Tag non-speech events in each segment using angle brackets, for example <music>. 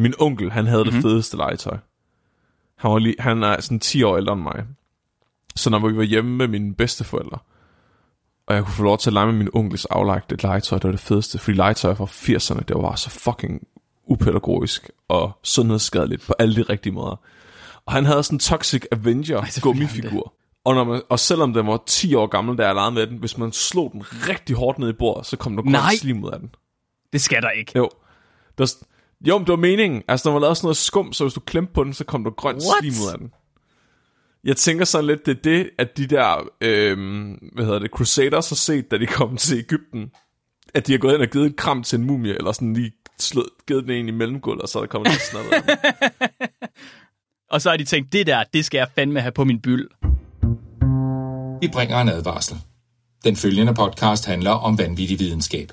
Min onkel, han havde mm-hmm. det fedeste legetøj. Han, var lige, han er sådan 10 år ældre end mig. Så når vi var hjemme med mine bedsteforældre, og jeg kunne få lov til at lege med min onkels aflagte legetøj, det var det fedeste, fordi legetøj fra 80'erne, det var så fucking upædagogisk og sundhedsskadeligt på alle de rigtige måder. Og han havde sådan en Toxic Avenger gummifigur. Og, når man, og selvom den var 10 år gammel, da jeg legede med den, hvis man slog den rigtig hårdt ned i bordet, så kom der grønt slim ud af den. Det skal der ikke. Jo. Der, jo, men det var meningen. Altså, der var lavet sådan noget skum, så hvis du klemte på den, så kom der grønt What? slim ud af den. Jeg tænker sådan lidt, det er det, at de der, øhm, hvad hedder det, Crusaders har set, da de kom til Ægypten, at de har gået ind og givet en kram til en mumie, eller sådan lige slået, givet den ind i mellemgulvet, og så er der kommet lidt sådan <laughs> Og så har de tænkt, det der, det skal jeg fandme have på min byld. Vi bringer en advarsel. Den følgende podcast handler om vanvittig videnskab.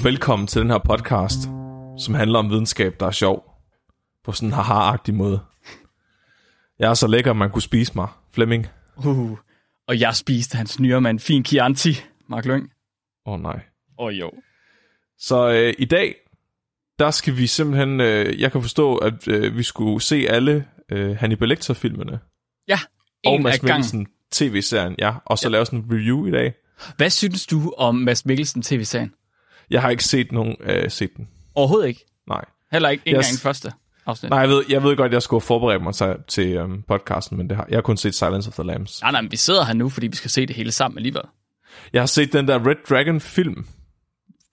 og velkommen til den her podcast, som handler om videnskab, der er sjov, på sådan en haha måde. Jeg er så lækker, man kunne spise mig. Flemming. Uh, og jeg spiste hans nyere en fin Chianti, Mark Lyng. Åh oh, nej. Åh oh, jo. Så øh, i dag, der skal vi simpelthen, øh, jeg kan forstå, at øh, vi skulle se alle øh, Hannibal Lecter-filmene. Ja, en og Mads Mikkelsen tv-serien, ja. Og så ja. lave sådan en review i dag. Hvad synes du om Mads Mikkelsen tv-serien? Jeg har ikke set nogen øh, set den. Overhovedet ikke? Nej. Heller ikke engang den første? afsnit. Nej, jeg ved, jeg ved godt, at jeg skulle forberede mig til, til um, podcasten, men det har, jeg har kun set Silence of the Lambs. Nej, nej, men vi sidder her nu, fordi vi skal se det hele sammen alligevel. Jeg har set den der Red Dragon film,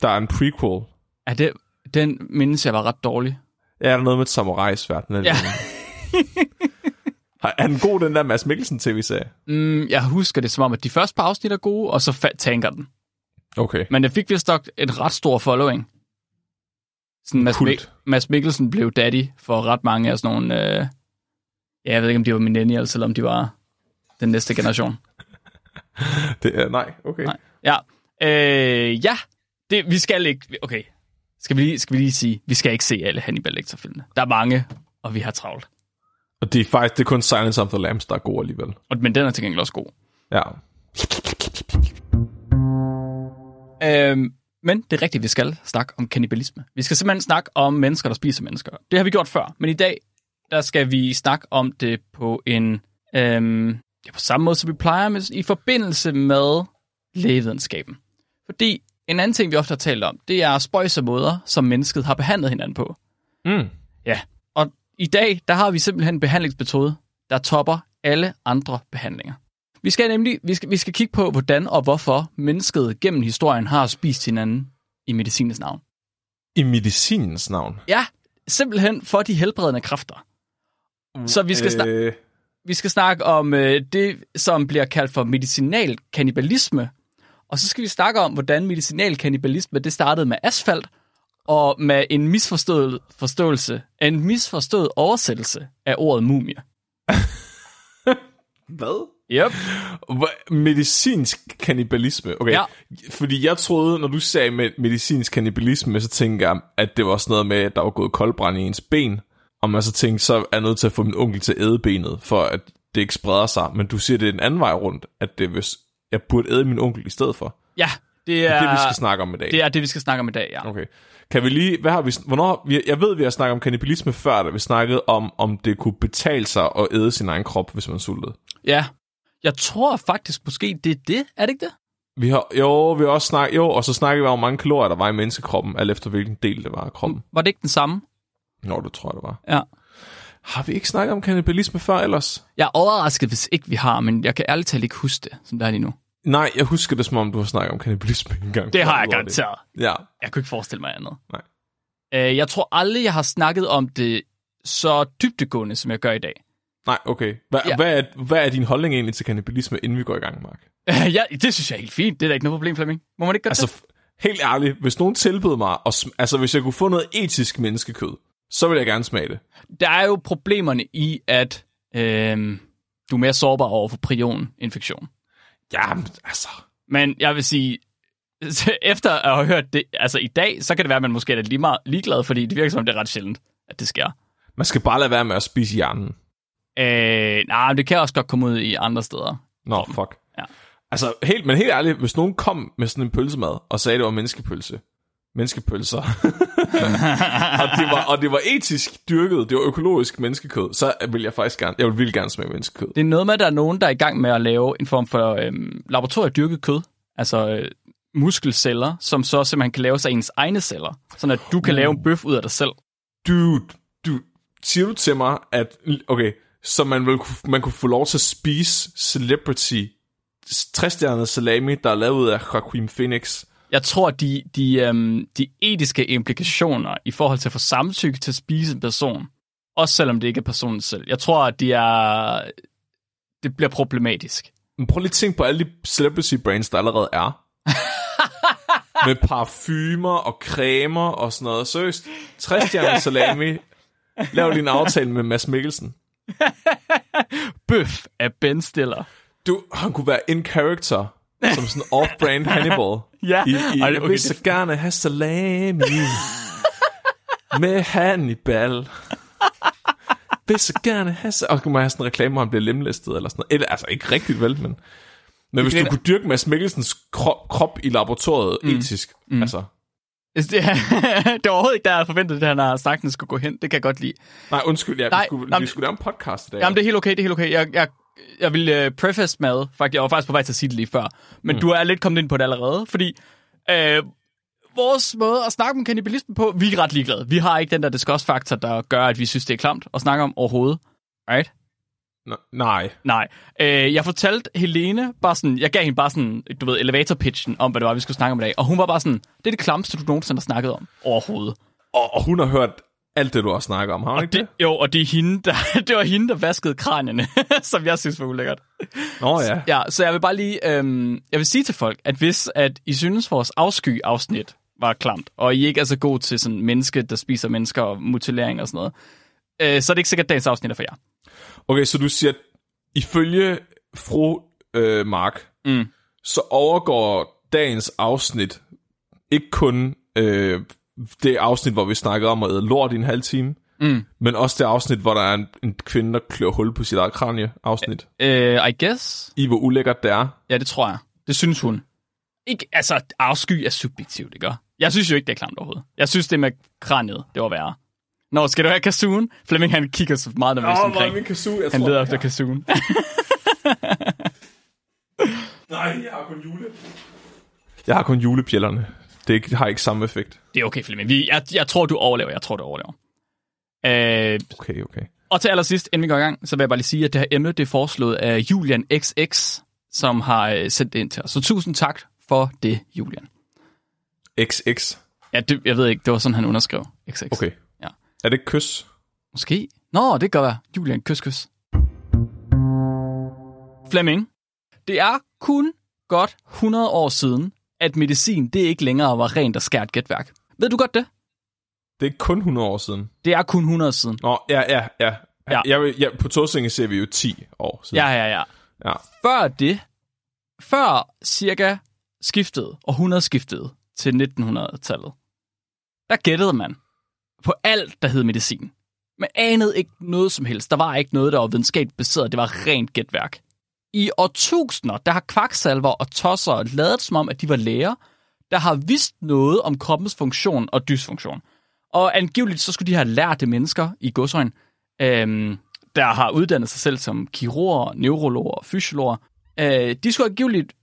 der er en prequel. Er det, den mindes jeg var ret dårlig. Ja, der er noget med et samurai-svært. Ja. er den god, den der Mads Mikkelsen tv-serie? Mm, jeg husker det som om, at de første par afsnit er gode, og så tanker den. Okay. Men det fik vist nok et ret stor following. Sådan Mads, Mik- Mads Mikkelsen blev daddy for ret mange af sådan nogle... Øh, ja, jeg ved ikke, om de var millennials, eller om de var den næste generation. <laughs> det er, nej, okay. Nej. Ja, øh, ja det, vi skal ikke... Okay, skal vi, lige, skal vi lige sige, vi skal ikke se alle Hannibal Lecter-filmene. Der er mange, og vi har travlt. Og det er faktisk det er kun Silence of the Lambs, der er god alligevel. Og, men den er til gengæld også god. Ja. Øhm, men det er rigtigt, vi skal snakke om kannibalisme. Vi skal simpelthen snakke om mennesker, der spiser mennesker. Det har vi gjort før, men i dag, der skal vi snakke om det på en... Øhm, ja, på samme måde, som vi plejer, med, i forbindelse med lægevidenskaben. Fordi en anden ting, vi ofte har talt om, det er spøjse måder, som mennesket har behandlet hinanden på. Mm. Ja, og i dag, der har vi simpelthen en behandlingsmetode, der topper alle andre behandlinger. Vi skal nemlig vi skal, vi skal kigge på, hvordan og hvorfor mennesket gennem historien har spist hinanden i medicinens navn. I medicinens navn? Ja, simpelthen for de helbredende kræfter. Så vi skal, snak- øh... vi skal snakke om øh, det, som bliver kaldt for medicinal kannibalisme. Og så skal vi snakke om, hvordan medicinal kannibalisme det startede med asfalt, og med en misforstået forståelse, en misforstået oversættelse af ordet mumie. <laughs> Hvad? Yep. Medicinsk kannibalisme. Okay. Ja. Fordi jeg troede, når du sagde med medicinsk kannibalisme, så tænkte jeg, at det var sådan noget med, at der var gået koldbrand i ens ben. Og man så tænkte, så er jeg nødt til at få min onkel til at æde benet, for at det ikke spreder sig. Men du siger, det er en anden vej rundt, at det hvis jeg burde æde min onkel i stedet for. Ja, det er, det, er det, vi skal snakke om i dag. Det er det, vi skal snakke om i dag, ja. Okay. Kan vi lige, hvad har vi, hvornår, jeg ved, vi har snakket om kannibalisme før, da vi snakkede om, om det kunne betale sig at æde sin egen krop, hvis man sultede. Ja, jeg tror faktisk måske, det er det. Er det ikke det? Vi har, jo, vi har også snakket, jo, og så snakkede vi om, hvor mange kalorier der var i menneskekroppen, alt efter hvilken del det var af kroppen. Var det ikke den samme? Nå, det tror jeg, det var. Ja. Har vi ikke snakket om kannibalisme før ellers? Jeg er overrasket, hvis ikke vi har, men jeg kan ærligt talt ikke huske det, som det er lige nu. Nej, jeg husker det, som om du har snakket om kannibalisme engang. Det har jeg garanteret. Ja. Jeg kunne ikke forestille mig andet. Nej. Øh, jeg tror aldrig, jeg har snakket om det så dybtegående, som jeg gør i dag. Nej, okay. Hva, ja. hvad, er, hvad er din holdning egentlig til kannibalisme, inden vi går i gang, Mark? <laughs> ja, det synes jeg er helt fint. Det er da ikke noget problem, Flemming. Må man ikke gøre altså, det? Helt ærligt, hvis nogen tilbød mig, og, altså hvis jeg kunne få noget etisk menneskekød, så vil jeg gerne smage det. Der er jo problemerne i, at øh, du er mere sårbar over for prioninfektion. Ja, men altså... Men jeg vil sige, <laughs> efter at have hørt det, altså i dag, så kan det være, at man måske er lidt lige meget ligeglad, fordi det virker som, det er ret sjældent, at det sker. Man skal bare lade være med at spise hjernen. Øh, nej, det kan også godt komme ud i andre steder. Nå, fuck. Ja. Altså, helt, men helt ærligt, hvis nogen kom med sådan en pølsemad, og sagde, det var menneskepølse, menneskepølser, <laughs> og, det var, og det var etisk dyrket, det var økologisk menneskekød, så vil jeg faktisk gerne, jeg vil virkelig gerne smage menneskekød. Det er noget med, at der er nogen, der er i gang med at lave en form for øhm, laboratoriedyrket kød, altså øh, muskelceller, som så simpelthen kan lave sig ens egne celler, sådan at du kan lave en bøf ud af dig selv. Dude, du, siger du til mig, at, okay, så man, vil, man kunne få lov til at spise celebrity 60 salami, der er lavet af Joaquin Phoenix. Jeg tror, de, de, øhm, de etiske implikationer i forhold til at få samtykke til at spise en person, også selvom det ikke er personen selv, jeg tror, at de er, det bliver problematisk. Men prøv lige at tænke på alle de celebrity brands, der allerede er. <laughs> Med parfumer og cremer og sådan noget. Seriøst, 60 salami. Lav lige en aftale med Mads Mikkelsen. <laughs> Bøf af Ben Stiller. Du, han kunne være in character, som sådan off-brand <laughs> Hannibal. Ja. I, i, Ej, jeg okay, <laughs> vil så gerne have salami med Hannibal. Vil så gerne have salami. Og kunne man have sådan en reklame, hvor han bliver lemlæstet eller sådan noget. Eller, altså ikke rigtigt vel, men... Men hvis du kunne dyrke Mads Mikkelsens krop, krop i laboratoriet mm. etisk, mm. altså... Det, <laughs> det var overhovedet ikke, der jeg forventet, at han har sagt, at den skulle gå hen. Det kan jeg godt lide. Nej, undskyld, ja, Nej, vi, skulle, nej, vi skulle lave en podcast i dag. Jamen, det er helt okay, det er helt okay. Jeg, jeg, jeg vil uh, preface med, faktisk, jeg var faktisk på vej til at sige det lige før, men mm. du er lidt kommet ind på det allerede, fordi øh, vores måde at snakke om kannibalisme på, vi er ret ligeglade. Vi har ikke den der discuss-faktor, der gør, at vi synes, det er klamt at snakke om overhovedet. Right? N- nej. Nej. Øh, jeg fortalte Helene bare sådan, jeg gav hende bare sådan, du ved, elevator pitchen om, hvad det var, vi skulle snakke om i dag. Og hun var bare sådan, det er det klamste, du nogensinde har snakket om overhovedet. Og, og hun har hørt alt det, du har snakket om, har hun ikke det? Det, jo, og det, er hende, der, <laughs> det var hende, der vaskede kranierne, <laughs> som jeg synes var ulækkert. Nå ja. Ja, så jeg vil bare lige, øhm, jeg vil sige til folk, at hvis at I synes, vores afsky-afsnit var klamt, og I ikke er så god til sådan menneske, der spiser mennesker og mutilering og sådan noget, øh, så er det ikke sikkert, at dagens afsnit er for jer. Okay, så du siger, at ifølge fru øh, Mark, Mm. så overgår dagens afsnit ikke kun øh, det afsnit, hvor vi snakkede om at æde lort i en halv time, Mm. men også det afsnit, hvor der er en, en kvinde, der klør hul på sit eget kranie afsnit. Øh, I guess. I hvor ulækkert det er. Ja, det tror jeg. Det synes hun. Ikke, altså, afsky er subjektivt, ikke? Jeg synes jo ikke, det er klamt overhovedet. Jeg synes, det med kraniet, det var værre. Nå, skal du have kasuen? Flemming, han kigger så meget nervøst omkring. kazoo, jeg Han leder efter kasuen. <laughs> Nej, jeg har kun jule. Jeg har kun julepjællerne. Det, er ikke, har ikke samme effekt. det er okay, Flemming. Vi, jeg, jeg tror, du overlever. Jeg tror, du overlever. Øh, Okay, okay. Og til allersidst, inden vi går i gang, så vil jeg bare lige sige, at det her emne, det er foreslået af Julian XX, som har øh, sendt det ind til os. Så tusind tak for det, Julian. XX. Ja, det, jeg ved ikke, det var sådan, han underskrev XX. Okay. Er det kys? Måske. Nå, det kan godt være. Julian, kys, kys. Flemming, det er kun godt 100 år siden, at medicin, det ikke længere var rent og skært gætværk. Ved du godt det? Det er kun 100 år siden. Det er kun 100 siden. Nå, ja, ja, ja. Ja. Jeg, ja på Torsinge ser vi jo 10 år siden. Ja, ja, ja. ja. Før det, før cirka skiftet, århundredeskiftet til 1900-tallet, der gættede man på alt, der hed medicin. Man anede ikke noget som helst. Der var ikke noget, der var videnskabeligt baseret. Det var rent gætværk. I årtusinder, der har kvaksalver og tosser lavet som om, at de var læger, der har vidst noget om kroppens funktion og dysfunktion. Og angiveligt så skulle de have det mennesker i godsøjen, øhm, der har uddannet sig selv som kirurger, neurologer og fysiologer. Øh, de skulle angiveligt,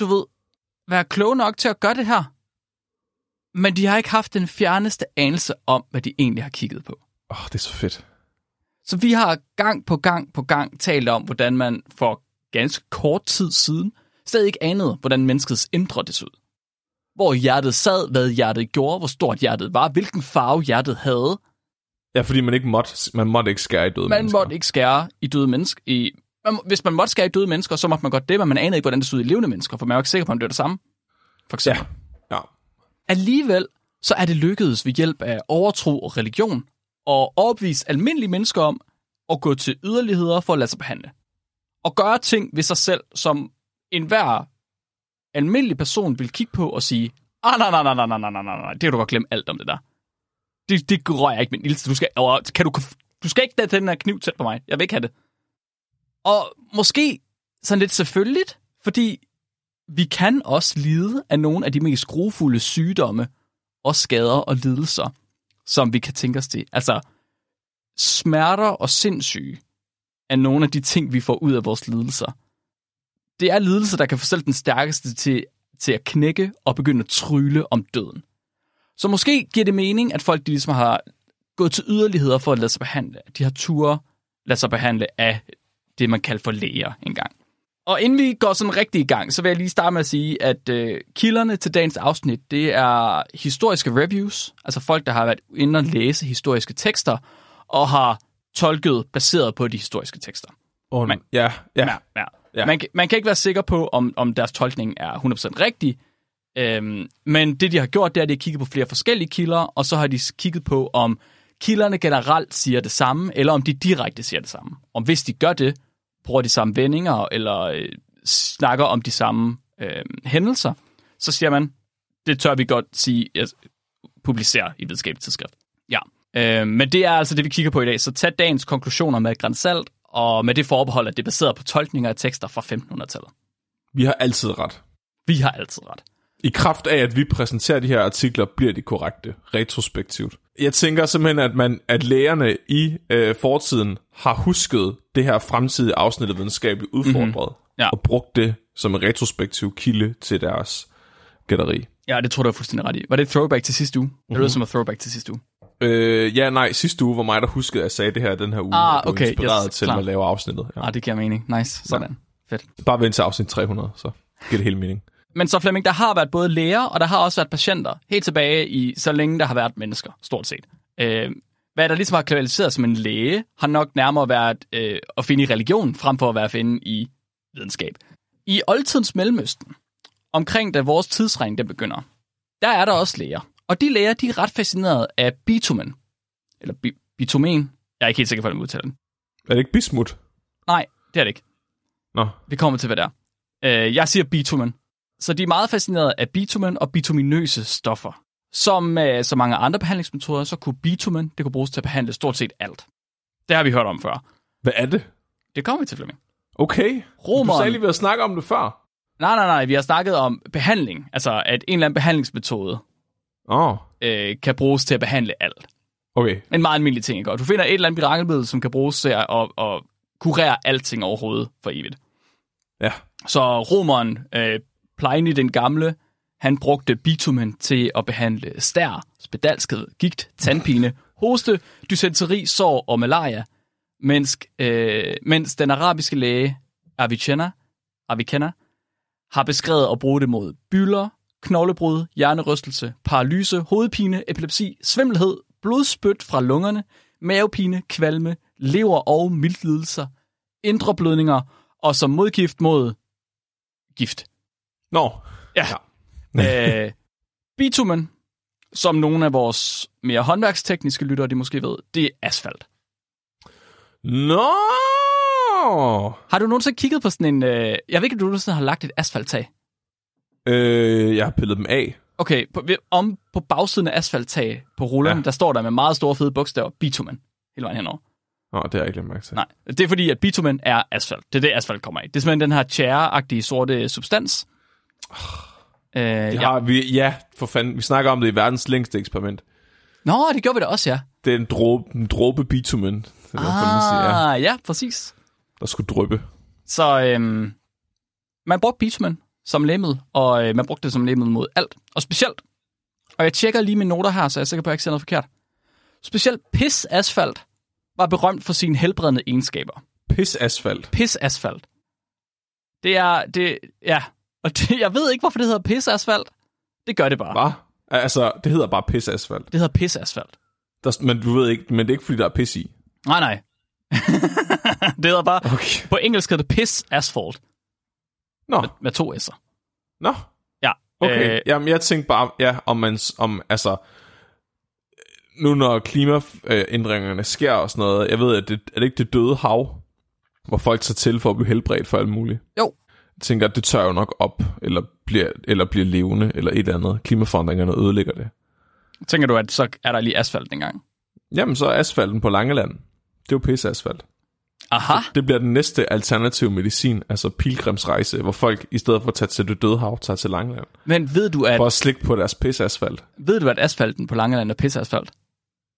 du ved, være kloge nok til at gøre det her. Men de har ikke haft den fjerneste anelse om, hvad de egentlig har kigget på. Åh, oh, det er så fedt. Så vi har gang på gang på gang talt om, hvordan man for ganske kort tid siden stadig ikke anede, hvordan menneskets indre det så ud. Hvor hjertet sad, hvad hjertet gjorde, hvor stort hjertet var, hvilken farve hjertet havde. Ja, fordi man ikke måtte, man måtte ikke skære i døde Man mennesker. måtte ikke skære i døde mennesker. I, man, hvis man måtte skære i døde mennesker, så måtte man godt det, men man anede ikke, hvordan det så ud i levende mennesker, for man var ikke sikker på, om det var det samme. For eksempel. Ja. Alligevel så er det lykkedes ved hjælp af overtro og religion at overbevise almindelige mennesker om at gå til yderligheder for at lade sig behandle. Og gøre ting ved sig selv, som enhver almindelig person vil kigge på og sige, ah, nej, nej, nej, nej, nej, nej, nej, nej, nej, det kan du godt glemme alt om det der. Det, det rører jeg ikke med Nils. Du skal, åh, kan du, du skal ikke lade den her kniv tæt på mig. Jeg vil ikke have det. Og måske sådan lidt selvfølgeligt, fordi vi kan også lide af nogle af de mest grofulde sygdomme og skader og lidelser, som vi kan tænke os til. Altså, smerter og sindssyge er nogle af de ting, vi får ud af vores lidelser. Det er lidelser, der kan få selv den stærkeste til, til at knække og begynde at trylle om døden. Så måske giver det mening, at folk de ligesom har gået til yderligheder for at lade sig behandle. De har ture lade sig behandle af det, man kalder for læger engang. Og inden vi går sådan rigtig i gang, så vil jeg lige starte med at sige, at øh, kilderne til dagens afsnit, det er historiske reviews, altså folk, der har været inde og læse historiske tekster, og har tolket baseret på de historiske tekster. Oh, man, ja, ja. ja, ja. ja. Man, man kan ikke være sikker på, om, om deres tolkning er 100% rigtig, øhm, men det, de har gjort, det er, at de har kigget på flere forskellige kilder, og så har de kigget på, om kilderne generelt siger det samme, eller om de direkte siger det samme. Og hvis de gør det, bruger de samme vendinger, eller øh, snakker om de samme øh, hændelser, så siger man, det tør vi godt sige, at publicere i videnskabeligt tidsskrift. Ja. Øh, men det er altså det, vi kigger på i dag. Så tag dagens konklusioner med grænsalt, og med det forbehold, at det er baseret på tolkninger af tekster fra 1500-tallet. Vi har altid ret. Vi har altid ret. I kraft af, at vi præsenterer de her artikler, bliver de korrekte, retrospektivt. Jeg tænker simpelthen, at, man, at lægerne i øh, fortiden har husket det her fremtidige afsnit af videnskabeligt udfordret, mm-hmm. Ja. og brugt det som en retrospektiv kilde til deres gætteri. Ja, det tror du er fuldstændig ret i. Var det et throwback til sidste uge? Mm-hmm. Det lød som et throwback til sidste uge. Øh, ja, nej, sidste uge var mig, der huskede, at jeg sagde det her den her uge. Ah, og okay, inspireret yes, til klar. at lave afsnittet. Ja. Ah, det giver mening. Nice. Sådan. Fedt. Bare vent til afsnit 300, så giver det hele mening. Men så Flemming, der har været både læger, og der har også været patienter, helt tilbage i så længe der har været mennesker, stort set. Øh, hvad der ligesom har kvalificeret som en læge, har nok nærmere været øh, at finde i religion, frem for at være at finde i videnskab. I oldtidens Mellemøsten, omkring da vores tidsregning den begynder, der er der også læger. Og de læger, de er ret fascineret af bitumen. Eller bi- bitumen. Jeg er ikke helt sikker på, at jeg udtaler den. Er det ikke bismut? Nej, det er det ikke. Nå, Vi kommer til, hvad det er. Øh, jeg siger bitumen. Så de er meget fascineret af bitumen og bituminøse stoffer. Som med så mange andre behandlingsmetoder, så kunne bitumen det kunne bruges til at behandle stort set alt. Det har vi hørt om før. hvad er det? Det kommer vi til, Flemming. Okay, du Romeren. sagde lige ved at snakke om det før. Nej, nej, nej. Vi har snakket om behandling. Altså, at en eller anden behandlingsmetode oh, øh, kan bruges til at behandle alt. okay. En meget almindelig ting, ikke? Du finder et eller andet mirakelmiddel, som kan bruges til at, at, at kurere alting overhovedet for evigt. Ja, Så romeren øh, Pliny den gamle, han brugte bitumen til at behandle stær, spedalskhed, gigt, tandpine, hoste, dysenteri, sår og malaria, mens, øh, mens den arabiske læge Avicenna, Avicenna har beskrevet at bruge det mod bylder, knoglebrud, hjernerystelse, paralyse, hovedpine, epilepsi, svimmelhed, blodspyt fra lungerne, mavepine, kvalme, lever- og mildlidelser, indre blødninger og som modgift mod gift. Nå. Ja. ja. <laughs> øh, bitumen, som nogle af vores mere håndværkstekniske lyttere, de måske ved, det er asfalt. Nå! Har du nogensinde kigget på sådan en... Øh, jeg ved ikke, om du nogensinde har lagt et asfalttag. Øh, jeg har pillet dem af. Okay, på, om på bagsiden af asfalttag på rullerne, ja. Ja. der står der med meget store fede bogstaver, bitumen, hele vejen henover. Nå, det har jeg ikke lagt mærke til. Nej, det er fordi, at bitumen er asfalt. Det er det, asfalt kommer af. Det er simpelthen den her tjære-agtige sorte substans. Øh, Det ja. har vi, ja, for fanden. Vi snakker om det i verdens længste eksperiment. Nå, det gjorde vi da også, ja. Det er en dråbe, en dråbe bitumen. Ah. sige, ja, ja, præcis. der skulle dryppe. Så øhm, man brugte bitumen som lægemiddel, og øh, man brugte det som lægemiddel mod alt. Og specielt, og jeg tjekker lige mine noter her, så jeg er sikker på, at jeg ikke siger noget forkert. Specielt pis-asfalt var berømt for sine helbredende egenskaber. Pis asfalt. Pis-asfalt. Det er, det, ja, og det, jeg ved ikke, hvorfor det hedder pis-asfalt. Det gør det bare. Hvad? Altså, det hedder bare pis asfalt. Det hedder pis-asfalt. Der, men du ved ikke, men det er ikke fordi, der er pis i. Nej, nej. <laughs> det hedder bare, Okay. på engelsk hedder det pis-asphalt, Nå, med to s'er. nå. Ja. Okay, Øh, øh, jamen jeg tænkte bare, ja, om man, om, altså, nu når klimaændringerne sker og sådan noget, jeg ved, at det, er det ikke det døde hav, hvor folk tager til for at blive helbredt for alt muligt? Jo. Tænker, at det tør jo nok op, eller bliver, eller bliver levende, eller et eller andet. Klimaforandringerne ødelægger det. Tænker du, at så er der lige asfalt engang? Jamen, så er asfalten på Langeland. Det er jo pisseasfalt. Aha. Det bliver den næste alternative medicin, altså pilgrimsrejse, hvor folk i stedet for at tage til det døde hav, tager til Langeland. Men ved du, at, For at slikke på deres pisseasfalt. ved du, at asfalten på Langeland er pisseasfalt?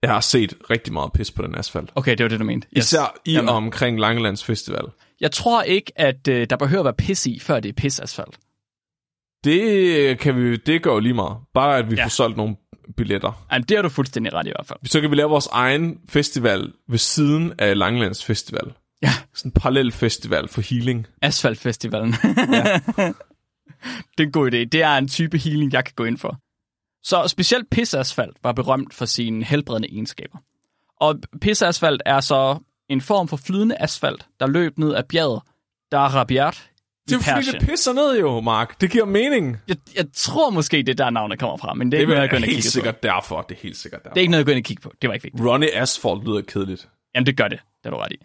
Jeg har set rigtig meget pis på den asfalt. Okay, det var det, du mente. Yes. Især i Jamen. og omkring Langelands Festival. Jeg tror ikke, at øh, der behøver at være pis i, før det er pisasfalt. Det kan vi, det går jo lige meget. Bare at vi Ja. får solgt nogle billetter. Jamen, det har du fuldstændig ret i hvert fald. Så kan vi lave vores egen festival ved siden af Langelands Festival. Ja, Sådan en parallel festival for healing. Asfaltfestivalen. Ja. <laughs> det er en god idé. Det er en type healing, jeg kan gå ind for. Så specielt pisasfalt var berømt for sine helbredende egenskaber. Og pisasfalt er så en form for flydende asfalt, der løb ned ad bjerget Darabiat Det er fordi, det pisser ned jo, Mark. Det giver mening. jeg, jeg tror måske, det er der navnet kommer fra, men det er Det ikke noget, jeg går ind og helt kigger på. sikkert derfor. Det er helt sikkert derfor. Det er ikke noget, jeg går ind og kigge på. Det var ikke vigtigt. Ronnie Asphalt lyder kedeligt. Jamen, det gør det. Det er du ret i.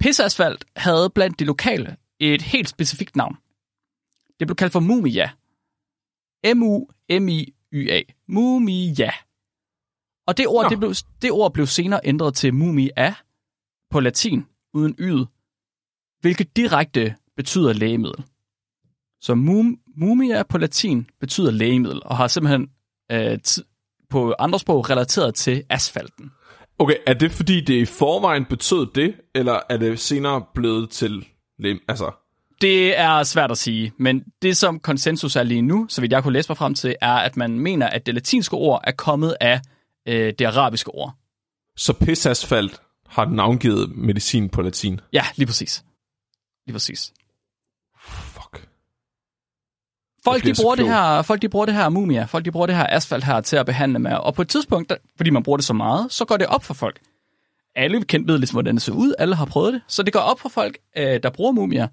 Pisasfalt havde blandt de lokale et helt specifikt navn. Det blev kaldt for Mumia. M-U-M-I-Y-A. Mumia. Og det ord, Nå. det blev, det ord blev senere ændret til Mumia på latin uden yd, hvilket direkte betyder lægemiddel. Så mum, mumia på latin betyder lægemiddel, og har simpelthen øh, på andre sprog relateret til asfalten. Okay, er det fordi, det i forvejen betød det, eller er det senere blevet til... lem- Altså, Det er svært at sige, men det som konsensus er lige nu, så vidt jeg kunne læse mig frem til, er, at man mener, at det latinske ord er kommet af øh, det arabiske ord. så pisasfalt har navngivet medicin på latin. Ja, lige præcis. Lige præcis. Fuck. Folk de, bruger det her, folk de bruger det her mumia, folk de bruger det her asfalt her til at behandle med, og på et tidspunkt, der, fordi man bruger det så meget, så går det op for folk. Alle kendt ved ligesom, hvordan det ser ud, alle har prøvet det, så det går op for folk, øh, der bruger mumia,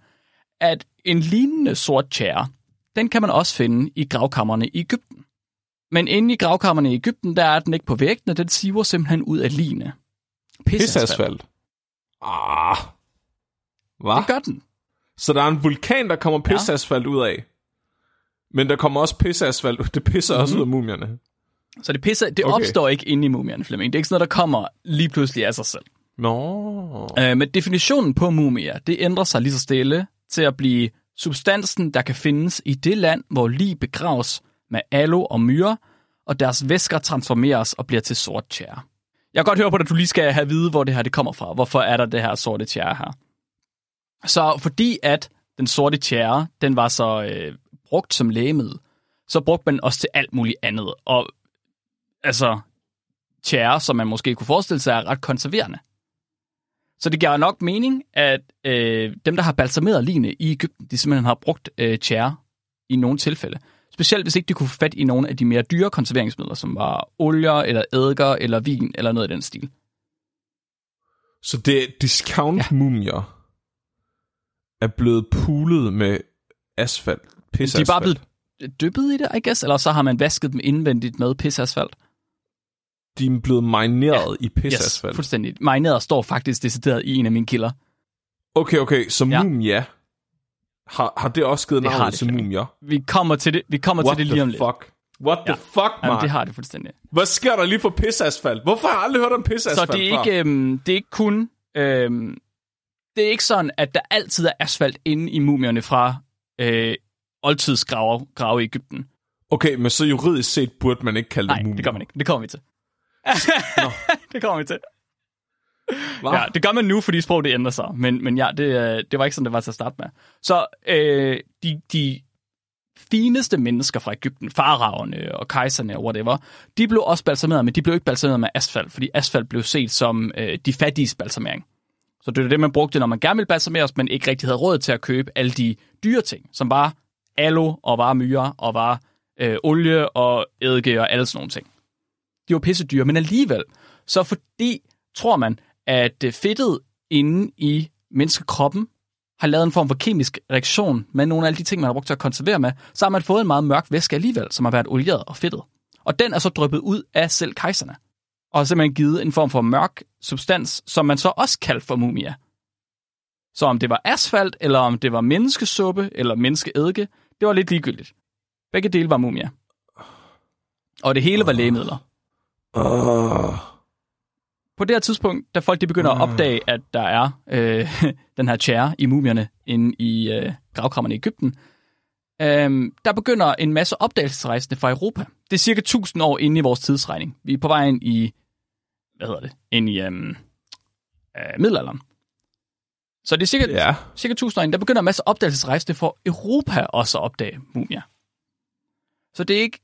at en lignende sort tjære, den kan man også finde i gravkammerne i Ægypten. Men inde i gravkammerne i Ægypten, der er den ikke på væggene, den siver simpelthen ud af line. Pisasfalt. Ah. Hvad? Det gør den. Så der er en vulkan, der kommer pisasfalt ud af. Men der kommer også pisasfalt ud. Det pisser mm-hmm. også ud af mumierne. Så det, pisser, det okay. opstår ikke inde i mumierne, Flemming. Det er ikke sådan noget, der kommer lige pludselig af sig selv. Nå. Øh, men definitionen på mumier, det ændrer sig lige så stille til at blive substansen, der kan findes i det land, hvor lig begraves med alo og myre, og deres væsker transformeres og bliver til sort tjære. Jeg kan godt høre på dig, at du lige skal have at vide, hvor det her det kommer fra. Hvorfor er der det her sorte tjære her? Så fordi at den sorte tjære, den var så øh, brugt som lægemiddel, så brugte man også til alt muligt andet. Og altså, tjære, som man måske kunne forestille sig, er ret konserverende. Så det giver nok mening, at øh, dem, der har balsameret line i Ægypten, de simpelthen har brugt øh, tjære i nogle tilfælde. Specielt hvis ikke de kunne få fat i nogle af de mere dyre konserveringsmidler, som var olier, eller eddike, eller vin, eller noget i den stil. Så det er discount-mumier er blevet pulet med asfalt. De Pisasfalt. er bare blevet dyppet i det, I guess, eller så har man vasket dem indvendigt med pisasfalt. De er blevet marineret ja. i pisasfalt. Yes, fuldstændig. Marineret står faktisk decideret i en af mine kilder. okay, okay, så Ja. mumia. Har, har det også givet navnet til mumier? Vi kommer til det, vi kommer What til det lige om the lidt. fuck? What Ja. the fuck, Jamen, man? det har det fuldstændig. Hvad sker der lige for pisasfalt? Hvorfor har jeg aldrig hørt om pisasfalt Så det er ikke, øhm, det er ikke kun... Øhm, det er ikke sådan, at der altid er asfalt inde i mumierne fra øh, oldtidsgrave grave i Ægypten. Okay, men så juridisk set burde man ikke kalde Nej, det mumier. det gør man ikke. Det kommer vi til. <laughs> det kommer vi til. Hva? Ja, det gør man nu, fordi sproget det ændrer sig. Men, men ja, det, øh, det var ikke sådan, det var til at starte med. Så øh, de, de fineste mennesker fra Ægypten, faraerne og kejserne og whatever, de blev også balsameret, men de blev ikke balsameret med asfalt, fordi asfalt blev set som øh, de fattiges balsamering. Så det er det, man brugte, når man gerne ville balsameres, men ikke rigtig havde råd til at købe alle de dyre ting, som var alo og var myre og var øh, olie og eddike og alle sådan nogle ting. De var pisse dyre, men alligevel, så fordi tror man, at øh, fedtet inde i menneskekroppen har lavet en form for kemisk reaktion med nogle af alle de ting, man har brugt til at konservere med, så har man fået en meget mørk væske alligevel, som har været olieret og fedtet. Og den er så dryppet ud af selv kejserne. og har simpelthen givet en form for mørk substans, som man så også kaldte for mumia. Så om det var asfalt, eller om det var menneskesuppe, eller menneskeeddike, det var lidt ligegyldigt. Begge dele var mumia. Og det hele var lægemidler. Uh, På det her tidspunkt, da folk de begynder at opdage, at der er øh, <laughs> den her tjære i mumierne inde i øh, gravkrammerne i Ægypten, øh, der begynder en masse opdagelsesrejsende fra Europa. Det er cirka 1000 år inde i vores tidsregning. Vi er på vej ind i, hvad hedder det, ind i øh, øh, middelalderen. Så det er cirka, ja. cirka 1000 år inden, der begynder en masse opdagelsesrejsende fra Europa også at opdage mumier. Så det er ikke,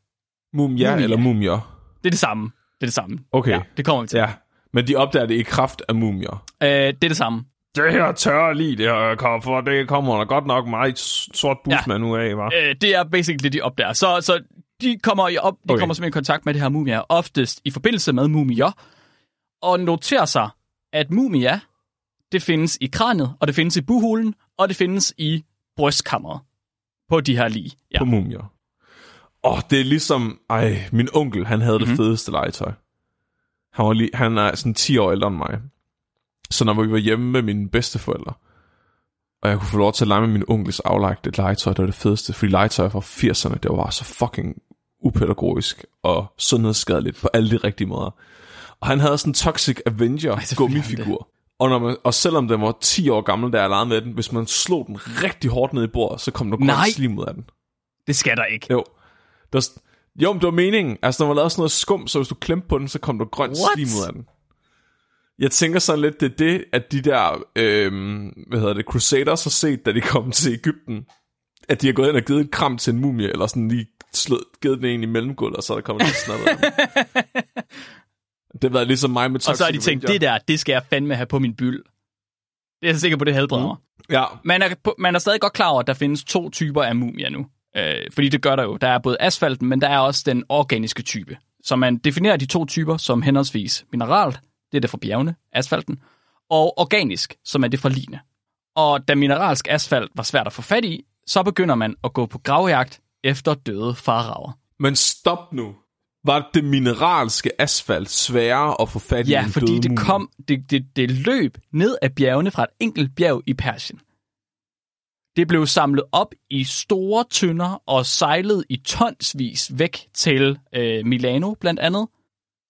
Mumia Mumia. eller mumier? det er det samme. Det er det samme. Okay. Ja, det kommer vi til. Ja. Men de opdager det i kraft af mumier. Øh, det er det samme. Det her tørre lige, det, her kommer, for det kommer der godt nok meget sort bus Ja. med nu af, var. Øh, det er basically det, de opdager. Så, så de kommer i op, de Okay. kommer simpelthen i kontakt med det her mumier, oftest i forbindelse med mumier, og noterer sig, at mumia, det findes i kraniet, og det findes i buhulen, og det findes i brystkammeret på de her lige. Ja. På mumier. Åh, oh, det er ligesom... Ej, min onkel, han havde Mhm. det fedeste legetøj. Han, var lige, han er sådan 10 år ældre end mig. Så når vi var hjemme med mine bedsteforældre, og jeg kunne få lov til at lege med min onkels aflagte legetøj, det var det fedeste, fordi legetøj fra 80'erne, det var så fucking upædagogisk og sundhedsskadeligt på alle de rigtige måder. Og han havde sådan en Toxic Avenger Ej, gummifigur. Og, når man, og selvom den var 10 år gammel, da jeg legede med den, hvis man slog den rigtig hårdt ned i bordet, så kom der grønt slim ud af den. Det skal der ikke. Jo. Var s- jo, men det var meningen. Altså, der var lavet sådan noget skum, så hvis du klemte på den, så kom der grønt What? slim ud af den. Jeg tænker sådan lidt, det er det, at de der, øhm, hvad hedder det, Crusaders har set, da de kom til Ægypten, at de har gået ind og givet et kram til en mumie, eller sådan lige slået, givet den en i mellemgulvet, og så er der kommet lidt den. <laughs> Det har været ligesom mig med Og så har de Toxic tænkt, Avenger. det der, det skal jeg fandme have på min byld. Det er jeg sikker på, det helbreder mig. Ja, Man er, man er stadig godt klar over, at der findes to typer af mumier nu. Øh, fordi det gør der jo. Der er både asfalten, men der er også den organiske type. Så man definerer de to typer som henholdsvis mineralt, det er det fra bjergene, asfalten, og organisk, som er det fra line. Og da mineralsk asfalt var svært at få fat i, så begynder man at gå på gravjagt efter døde faraver. men stop nu. Var det mineralske asfalt sværere at få fat i Ja, fordi det kom, det, det, det løb ned af bjergene fra et enkelt bjerg i Persien. Det blev samlet op i store tønder og sejlet i tonsvis væk til øh, Milano blandt andet.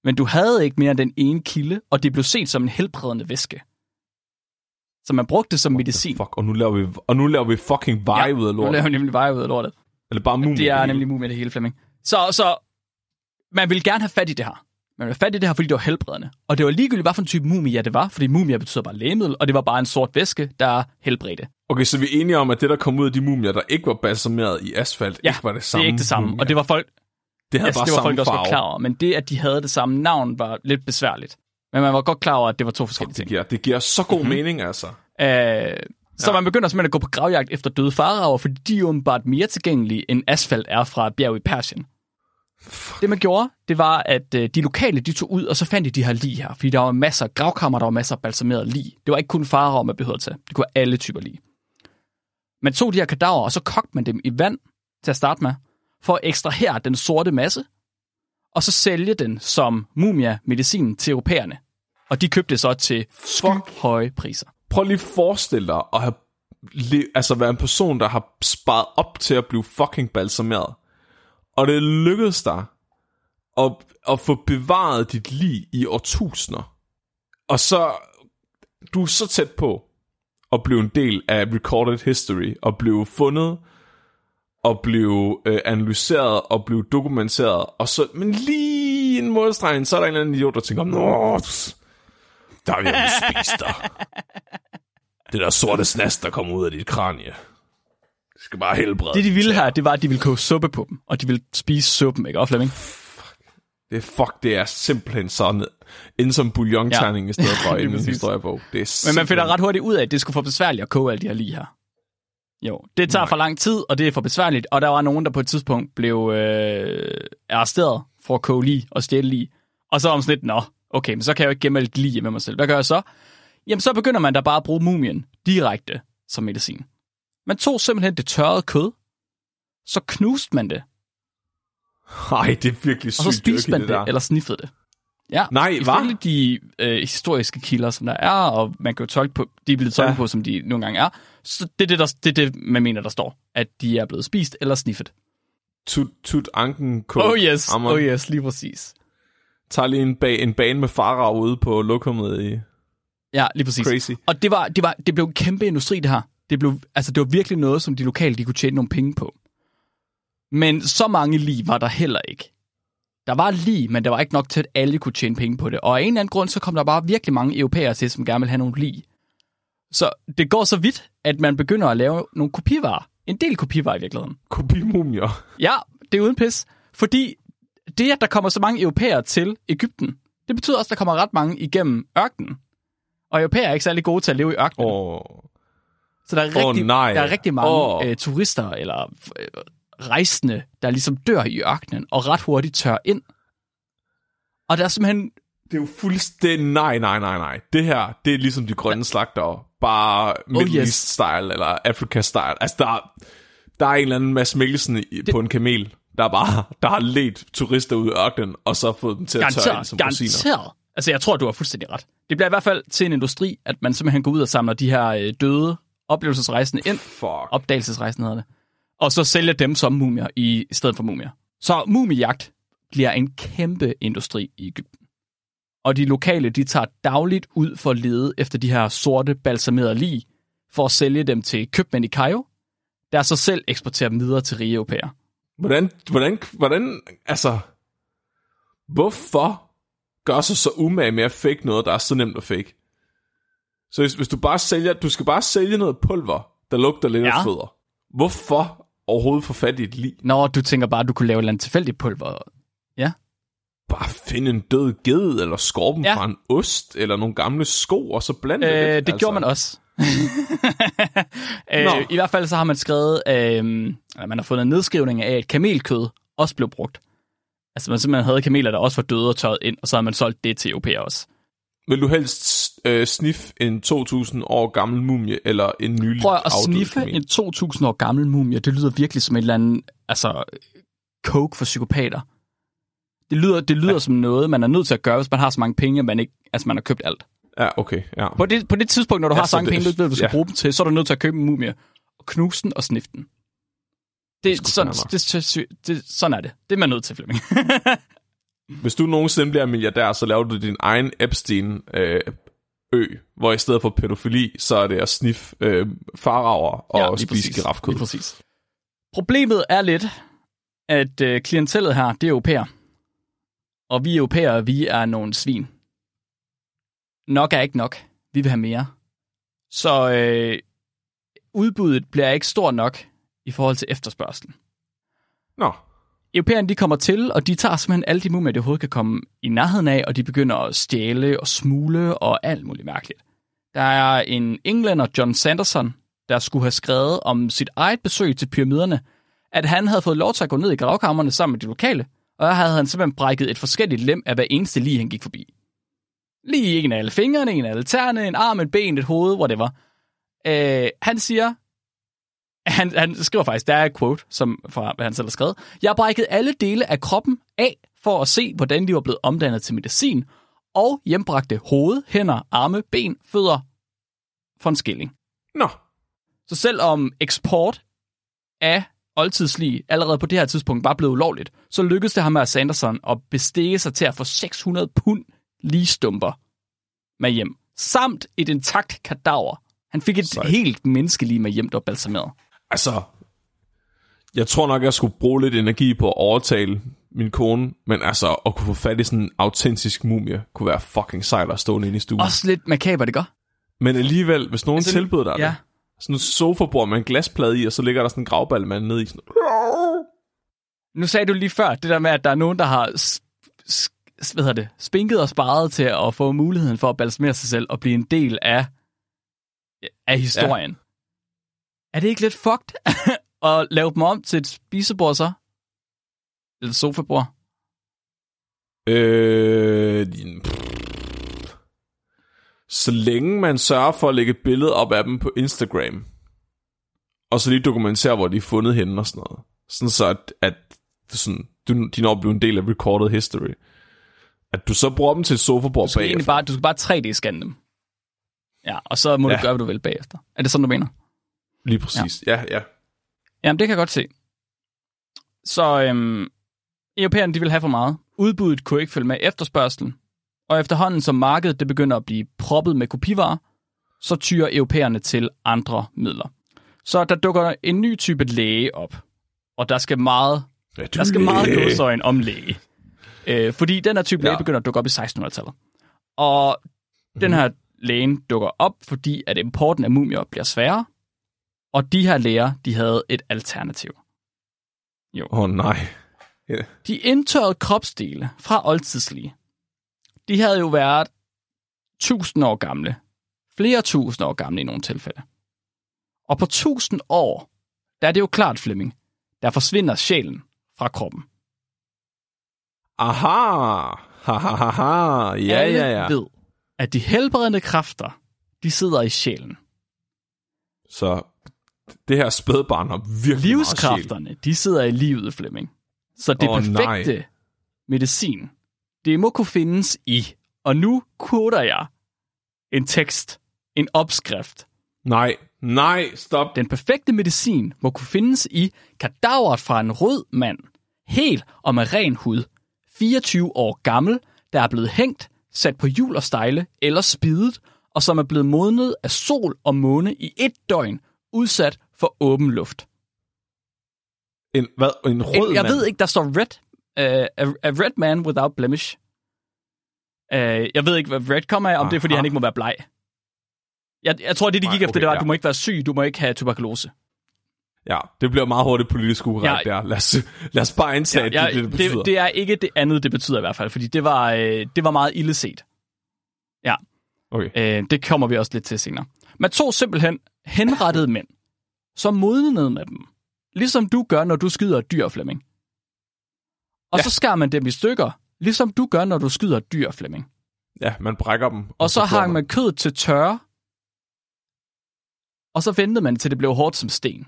Men du havde ikke mere end den ene kilde, og det blev set som en helbredende væske. Så man brugte det som medicin. Fuck, og nu laver vi, og nu laver vi fucking veje ja, ud af Nu lortet. laver vi nemlig veje ud af lortet. Eller bare mumie. Det er nemlig mumie det hele, Flemming. Så, så man vil gerne have fat i det her. Man vil have fat i det her, fordi det var helbredende. Og det var ligegyldigt, hvad for en type mumie det var, fordi mumie betyder bare lægemiddel, og det var bare en sort væske, der helbredte. Okay, så vi er enige om, at det, der kom ud af de mumier, der ikke var balsameret i asfalt, Ja, ikke var det det samme er ikke det samme. mumie. Og det var folk, det havde altså, bare det var samme folk også farve. godt klar over. Men det, at de havde det samme navn, var lidt besværligt. Men man var godt klar over, at det var to forskellige Det ting. giver, det giver så god Mhm. mm-hmm. mening, altså. Øh, så man begynder simpelthen at gå på gravjagt efter døde faraver, fordi de er åbenbart mere tilgængelige, end asfalt er fra bjerg i Persien. Det man gjorde, det var, at øh, de lokale, de tog ud, og så fandt de de her lig her. Fordi der var masser af gravkammer, der var masser af balsameret lig. Det var ikke kun faraver, man behøvede til. Det kunne være alle typer lig. Man tog de her kadaver, og så kogte man dem i vand til at starte med, for at ekstrahere den sorte masse, og så sælge den som mumia-medicin til europæerne. Og de købte så til høje priser. Prøv lige at forestille dig at have, altså være en person, der har sparet op til at blive fucking balsameret. Og det lykkedes dig at, at få bevaret dit liv i årtusinder. Og så, du er så tæt på at blive en del af recorded history, og blive fundet, og blive øh, analyseret, og blive dokumenteret, og så, men lige en målstregen, så er der en eller anden idiot, der tænker, Nå, der har vi spist dig. <laughs> Det der sorte snask, der kommer ud af dit kranie. Skal bare helbrede. Det, de ville her, det var, at de ville koge suppe på dem, og de ville spise suppen, ikke? Og Flemming? Det er fuck, det er simpelthen sådan en som bouillonterning ja. i stedet for <laughs> en historiebog. Det er Men man simpelthen- finder ret hurtigt ud af, at det skulle for besværligt at koge alle de her lige her. Jo, det tager Nej. for lang tid, og det er for besværligt, og der var nogen, der på et tidspunkt blev øh, arresteret for at koge lige og stjæle lige. Og så man sådan lidt, nå, okay, men så kan jeg jo ikke gemme alt lige med mig selv. Hvad gør jeg så? Jamen, så begynder man da bare at bruge mumien direkte som medicin. Man tog simpelthen det tørrede kød, så knuste man det, Ej, det er virkelig og sygt så spiste man det det, der. eller sniffede det. Ja, Nej, hvad? de øh, historiske kilder, som der er, og man kan jo tolke på, de er blevet tolket ja. På, som de nogle gange er, så det er det, der, det, er det, man mener, der står, at de er blevet spist eller sniffet. Tut, tut anken ko. Oh yes, Amen. oh yes, lige præcis. Tager lige en, ba- en bane med farer ude på lokummet i Ja, lige præcis. Crazy. Og det, var, det, var, det blev en kæmpe industri, det her. Det, blev, altså, det var virkelig noget, som de lokale de kunne tjene nogle penge på. Men så mange lige var der heller ikke. Der var lige, men der var ikke nok til, at alle kunne tjene penge på det. Og af en eller anden grund, så kom der bare virkelig mange europæere til, som gerne ville have nogle lige. Så det går så vidt, at man begynder at lave nogle kopivarer. En del kopivarer i virkeligheden. kopimumier. Ja, det er uden pis. Fordi det, at der kommer så mange europæere til Ægypten, det betyder også, at der kommer ret mange igennem ørkenen. Og europæere er ikke særlig gode til at leve i ørkenen. Åh, Så der er rigtig, nej. der er rigtig mange Åh. øh, turister eller øh, rejsende, der ligesom dør i ørkenen og ret hurtigt tør ind. Og der er simpelthen... det er jo fuldstændig... Nej, nej, nej, nej. Det her, det er ligesom de grønne slagter. Bare Middle yes. East-style, eller Africa-style. Altså, der, der er en eller anden Mads Mikkelsen i, på en kamel, der bare der har ledt turister ud i ørkenen, og så fået dem til at tørre ind Garanteret, som rosiner. garanteret. Altså, jeg tror, du har fuldstændig ret. Det bliver i hvert fald til en industri, at man simpelthen går ud og samler de her øh, døde oplevelsesrejsende ind, Fuck. opdagelsesrejsende hedder det, og så sælger dem som mumier i stedet for mumier. Så mumiejagt bliver en kæmpe industri i Ægypten. Og de lokale, de tager dagligt ud for at lede efter de her sorte, balsamerede lig, for at sælge dem til købmænd i Cairo, der så selv eksporterer dem videre til rige europæere. Hvordan, hvordan, hvordan, altså, hvorfor gør sig så umage med at fake noget, der er så nemt at fake? Så hvis, hvis du bare sælger, du skal bare sælge noget pulver, der lugter lidt Ja. af fødder. Hvorfor overhovedet få fat i et lig? Når du tænker bare, at du kunne lave et eller andet tilfældigt pulver. Ja, Bare finde en død ged, eller skorpen Ja. fra en ost, eller nogle gamle sko, og så blande det øh, lidt. det altså. gjorde man også. <laughs> øh, Nå. I hvert fald så har man skrevet, øh, man har fundet en nedskrivning af, at kamelkød også blev brugt. Altså man simpelthen havde kameler, der også var døde og tørret ind, og så har man solgt det til europæere også. Vil du helst øh, sniffe en 2000 år gammel mumie, eller en nylig Prøv at sniffe en 2000 år gammel mumie, det lyder virkelig som et eller andet, altså, coke for psykopater. Det lyder, det lyder ja. som noget, man er nødt til at gøre, hvis man har så mange penge, at man ikke, altså man har købt alt. Ja, okay, ja. På det, på det tidspunkt, når du Ja, har så mange det- penge, du ikke ved, du skal ja. bruge dem til, så er du nødt til at købe en mumie, og knuse den og sniffe den. Det, sgu sådan, det, det, det, sådan er det. Det er man nødt til, Flemming. <laughs> Hvis du nogensinde bliver milliardær, så laver du din egen Epstein øh, ø, hvor i stedet for pædofili, så er det at sniffe øh, faraver og lige spise præcis. girafkød. Præcis. Problemet er lidt, at øh, klientellet her, det er europæer. Og vi europæere, vi er nogle svin. Nok er ikke nok. Vi vil have mere. Så øh, udbuddet bliver ikke stort nok i forhold til efterspørgselen. Nå, Europæerne de kommer til, og de tager simpelthen alle de mumier, de overhovedet kan komme i nærheden af, og de begynder at stjæle og smule og alt muligt mærkeligt. Der er en englænder, John Sanderson, der skulle have skrevet om sit eget besøg til pyramiderne, at han havde fået lov til at gå ned i gravkammerne sammen med de lokale, og der havde han simpelthen brækket et forskelligt lem af hver eneste lige, han gik forbi. Lige en af alle fingrene, en af alle tæerne, en arm, et ben, et hoved, whatever. Øh, han siger, han, han skriver faktisk, der er et quote, som fra hvad han selv har skrevet. Jeg har brækket alle dele af kroppen af, for at se, hvordan de var blevet omdannet til medicin, og hjembragte hoved, hænder, arme, ben, fødder for en skilling. nå. Så selvom eksport af oldtidslig allerede på det her tidspunkt var blevet ulovligt, så lykkedes det ham med Sanderson at bestige sig til at få 600 pund ligestumper med hjem, samt et intakt kadaver. Han fik et Sejt. helt menneskelig med hjem, der var balsameret. Altså, jeg tror nok, jeg skulle bruge lidt energi på at overtale min kone, men altså, at kunne få fat i sådan en autentisk mumie, kunne være fucking sejt at stå inde i stuen. Også lidt makaber, det gør. Men alligevel, hvis nogen Altså, tilbyder dig ja. det, sådan et sofabord med en glasplade i, og så ligger der sådan en gravballemand nede i sådan, Nu sagde du lige før, det der med, at der er nogen, der har hvad hedder det, spinket og sparet til at få muligheden for at balsamere sig selv og blive en del af, af historien. Er det ikke lidt fucked <laughs> at lave dem om til et spisebord så? Eller et sofabord? Øh, pff. så længe man sørger for at lægge et billede op af dem på Instagram, og så lige dokumentere, hvor de er fundet henne og sådan noget. Sådan så, at, at sådan, du, de når at blive en del af recorded history. At du så bruger dem til et sofabord Du skal, egentlig bagefter. bare, du skal bare 3D-scanne dem. Ja, og så må. Ja. du gøre, hvad du vil bagefter. Er det sådan, du mener? Lige præcis. Ja, ja. Jamen, det kan jeg godt se. Så øhm, europæerne, de vil have for meget. Udbuddet kunne ikke følge med efterspørgselen. Og efterhånden, som markedet det begynder at blive proppet med kopivarer, så tyrer europæerne til andre midler. Så der dukker en ny type læge op. Og der skal meget, ja der skal meget godsøjen om læge. Øh, fordi den her type Ja. læge begynder at dukke op i 1600-tallet. Og den her lægen dukker op, fordi at importen af mumier bliver sværere. Og de her læger, de havde et alternativ. Åh oh, nej. De indtørrede kropsdele fra oldtidslige, de havde jo været tusind år gamle. Flere tusind år gamle i nogle tilfælde. Og på tusind år, der er det jo klart, Flemming, der forsvinder sjælen fra kroppen. Aha! Ha, ha, ha, ha. Ja, Alle ja, ja. ved, at de helbredende kræfter, de sidder i sjælen. Så det her spædbarn har virkelig. Livskræfterne, de sidder i livet, Flemming. Så det Åh, perfekte nej. medicin, det må kunne findes i, og nu koder jeg en tekst, en opskrift. Nej, nej, stop. Den perfekte medicin må kunne findes i kadaveret fra en rød mand, hel og med ren hud, 24 år gammel, der er blevet hængt, sat på hjul og stejle eller spidet, og som er blevet modnet af sol og måne i et døgn, udsat for åben luft. En, hvad? En rød En, jeg mand? ved ikke, der står red. Uh, a, a red man without blemish. Uh, jeg ved ikke, hvad red kommer af, om det er, fordi Aha. han ikke må være bleg. Jeg, jeg tror, det de Nej, gik efter, okay, det var, at ja. du må ikke være syg, du må ikke have tuberkulose. Ja, det bliver meget hurtigt politisk ukorrekt Ja. der. Lad os, lad os bare at Ja, det, er det, det betyder. det, det er ikke det andet, det betyder i hvert fald, fordi det var, øh, det var meget ille set. Ja, Okay. øh, det kommer vi også lidt til senere. Man tog simpelthen henrettede mænd, som modnede med dem, ligesom du gør, når du skyder et dyr, Flemming. Og Ja. så skar man dem i stykker, ligesom du gør, når du skyder et dyr, Flemming. Ja, man brækker dem. Og så slår hang man kødet til tørre, og så ventede man, til det blev hårdt som sten.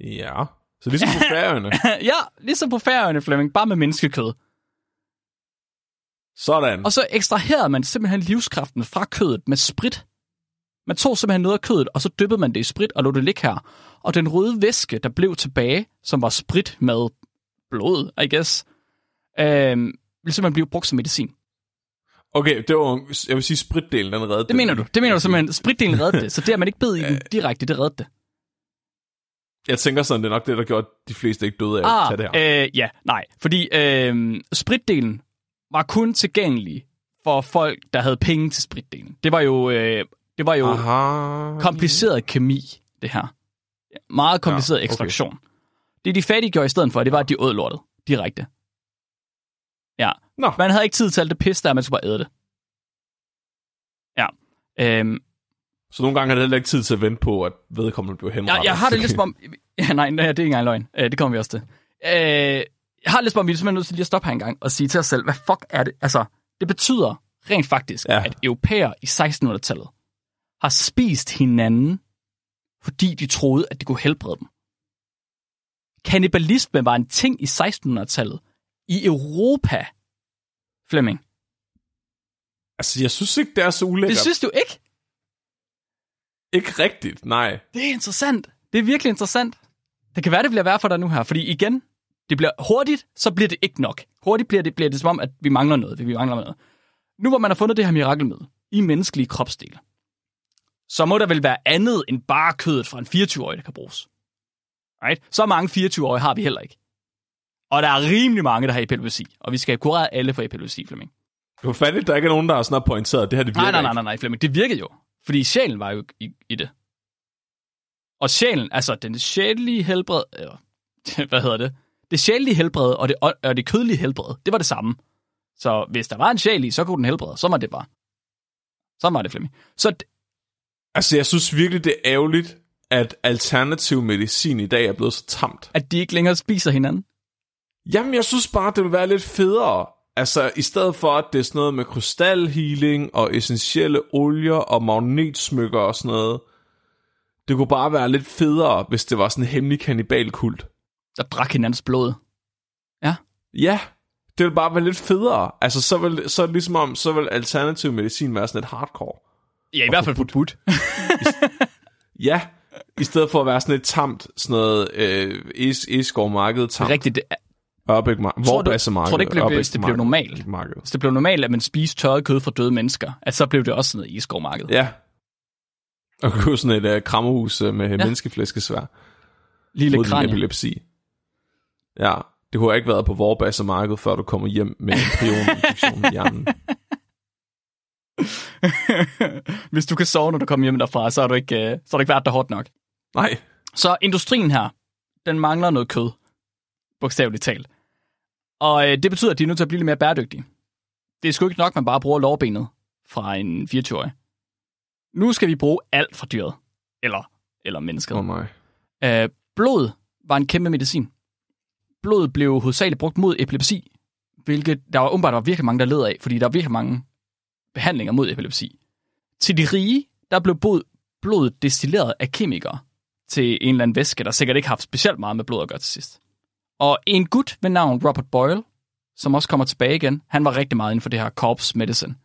Ja. Så ligesom på <laughs> færøerne. ja, ligesom på færøerne, Flemming, bare med menneskekød. Sådan. Og så ekstraherede man simpelthen livskraften fra kødet med sprit. Man tog simpelthen noget af kødet, og så dyppede man det i sprit og lå det ligge her. Og den røde væske, der blev tilbage, som var sprit med blod, I guess, øh, ville simpelthen blive brugt som medicin. Okay, det var, jeg vil sige, spritdelen, den reddede Det mener du. Det mener du simpelthen. Spritdelen reddede det. Så det, at man ikke bed i den <laughs> direkte, det reddede det. Jeg tænker sådan, det er nok det, der gjorde, at de fleste ikke døde af at Ah, tage det her. øh, ja, nej. Fordi øh, spritdelen var kun tilgængelig for folk, der havde penge til spritdelen. Det var jo, øh, det var jo Aha. kompliceret kemi, det her. Meget kompliceret Ja, okay. ekstraktion. Det de fattige gjorde i stedet for, det var, at de åd lortet direkte. Ja. Nå. Man havde ikke tid til alt det pis, der man skulle bare æde det. Ja. Øhm, Så nogle gange er det heller ikke tid til at vente på, at vedkommende bliver henrettet. jeg, jeg har det lidt som om... Ja, nej, nej, det er ikke engang løgn. Øh, det kommer vi også til. Øh, jeg har det lidt som om, vi er simpelthen nødt til lige at stoppe her en gang og sige til os selv, hvad fuck er det? Altså, det betyder rent faktisk, ja. at europæer i 1600-tallet har spist hinanden, fordi de troede, at det kunne helbrede dem. Kannibalisme var en ting i 1600-tallet i Europa, Flemming. Altså, jeg synes ikke, det er så ulækkert. Det synes du ikke? Ikke rigtigt, nej. Det er interessant. Det er virkelig interessant. Det kan være, det bliver værd for dig nu her, fordi igen, det bliver hurtigt, så bliver det ikke nok. Hurtigt bliver det, bliver det som om, at vi mangler noget. Vi mangler noget. Nu hvor man har fundet det her mirakelmiddel i menneskelige kropsdele, så må der vel være andet end bare kødet fra en 24-årig, der kan bruges. Right? Så mange 24-årige har vi heller ikke. Og der er rimelig mange, der har epilepsi, og vi skal have kureret alle for epilepsi, Flemming. Det var fattigt, der ikke er nogen, der har sådan pointeret, at det her det virker Nej, nej, nej, ikke. nej, nej, Flemming. Det virkede jo. Fordi sjælen var jo i, i det. Og sjælen, altså den sjælelige helbred, eller, <laughs> hvad hedder det? Det sjælelige helbred og det, og det kødelige helbred, det var det samme. Så hvis der var en sjæl i, så kunne den helbrede. Så var det bare. Så var det, Flemming. Så Altså, jeg synes virkelig, det er ærgerligt, at alternativ medicin i dag er blevet så tamt. at de ikke længere spiser hinanden. Jamen, jeg synes bare, det ville være lidt federe. Altså, i stedet for, at det er sådan noget med krystalhealing og essentielle olier og magnetsmykker og sådan noget. Det kunne bare være lidt federe, hvis det var sådan en hemmelig kanibalkult. Der drak hinandens blod. Ja, Det vil bare være lidt federe. Altså, så vil, så ligesom om, så vil alternativ medicin være sådan lidt hardcore. Ja, i hvert fald forbudt. <laughs> Ja, i stedet for at være sådan et tamt, sådan noget øh, es, Det tamt. rigtigt. Det er, Ørbæk marked. Tror du- Vorbasse-marked. tror du ikke, det blev- hvis det blev marked- normalt? Marked. hvis det blev normalt, at man spiste tørret kød fra døde mennesker, at så blev det også sådan noget iskovmarked. Ja. Og købe sådan et uh, krammerhus uh, med ja. menneskeflæskesvær. Lille kranje. epilepsi. Ja, det kunne ikke været på Vorbasse-marked, før du kommer hjem med en prioninfektion i hjernen. <laughs> <laughs> Hvis du kan sove, når du kommer hjem derfra, så har du ikke, øh, så har du ikke været der hårdt nok. Nej, Så industrien her, den mangler noget kød, bogstaveligt talt. Og øh, det betyder, at de er nødt til at blive lidt mere bæredygtige. Det er sgu ikke nok, at man bare bruger lårbenet fra en 24-årig. Nu skal vi bruge alt fra dyret. Eller, eller mennesket. oh, nej. Øh, blod var en kæmpe medicin. Blodet blev hovedsageligt brugt mod epilepsi, hvilket der var umiddelbart var virkelig mange, der led af, fordi der var virkelig mange behandlinger mod epilepsi. Til de rige, der blev blod, blodet destilleret af kemikere til en eller anden væske, der sikkert ikke har haft specielt meget med blod at gøre til sidst. Og en gut ved navn Robert Boyle, som også kommer tilbage igen, han var rigtig meget inden for det her corpse medicine.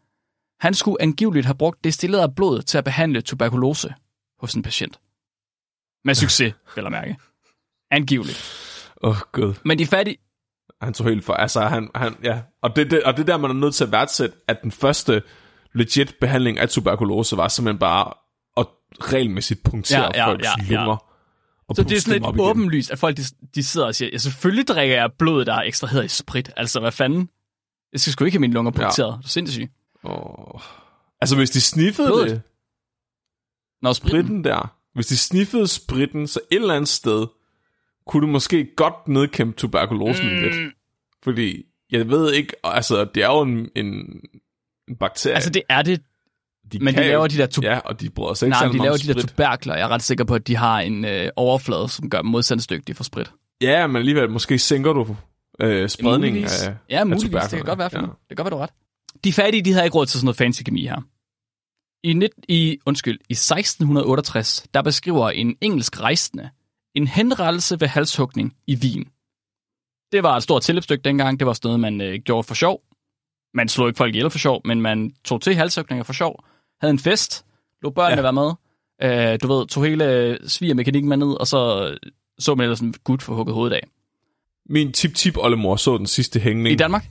Han skulle angiveligt have brugt destilleret blod til at behandle tuberkulose hos en patient. Med succes, vil jeg mærke. Angiveligt. Åh, oh, gud. Men de fattige... Han tog helt for. Altså, han, han, ja. Og det, det, og det der, man er nødt til at værdsætte, at den første legit behandling af tuberkulose var simpelthen bare at regelmæssigt punktere Ja, ja, folks ja, ja. lunger. Og Så det er sådan lidt åbenlyst, at folk de, de sidder og siger, ja, selvfølgelig drikker jeg blod, der er ekstraheret i sprit. Altså, hvad fanden? Jeg skal sgu ikke have mine lunger punkteret. Ja. Du er sindssyg. Oh. Altså, hvis de sniffede Blodet. det, Når spritten... spritten der, hvis de sniffede spritten, så et eller andet sted, kunne du måske godt nedkæmpe tuberkulosen mm. lidt. Fordi, jeg ved ikke, altså, det er jo en, en, en bakterie. Altså, det er det. de men de jo- laver de der tu- Ja, og de bryder sig ikke Nej, de laver de der sprit. tuberkler. Jeg er ret sikker på, at de har en øh, overflade, som gør dem modstandsdygtige for sprit. Ja, men alligevel, måske sænker du øh, spredningen Muligvis. af Ja, muligvis. Det tuberklerne. kan godt være, for Ja. ja. Det kan godt være, du ret. De fattige, de havde ikke råd til sådan noget fancy kemi her. I, net, i, undskyld, i 1668, der beskriver en engelsk rejsende en henrettelse ved halshugning i Wien. Det var et stort tilløbsstykke dengang. Det var sådan noget, man øh, gjorde for sjov. Man slog ikke folk ihjel for sjov, men man tog til halshugninger for sjov. Havde en fest. Lå børnene ja. være med. Øh, du ved, tog hele svigermekanikken med ned, og så så man ellers en gut få hugget hovedet af. Min tip-tip-oldemor så den sidste hængning I Danmark?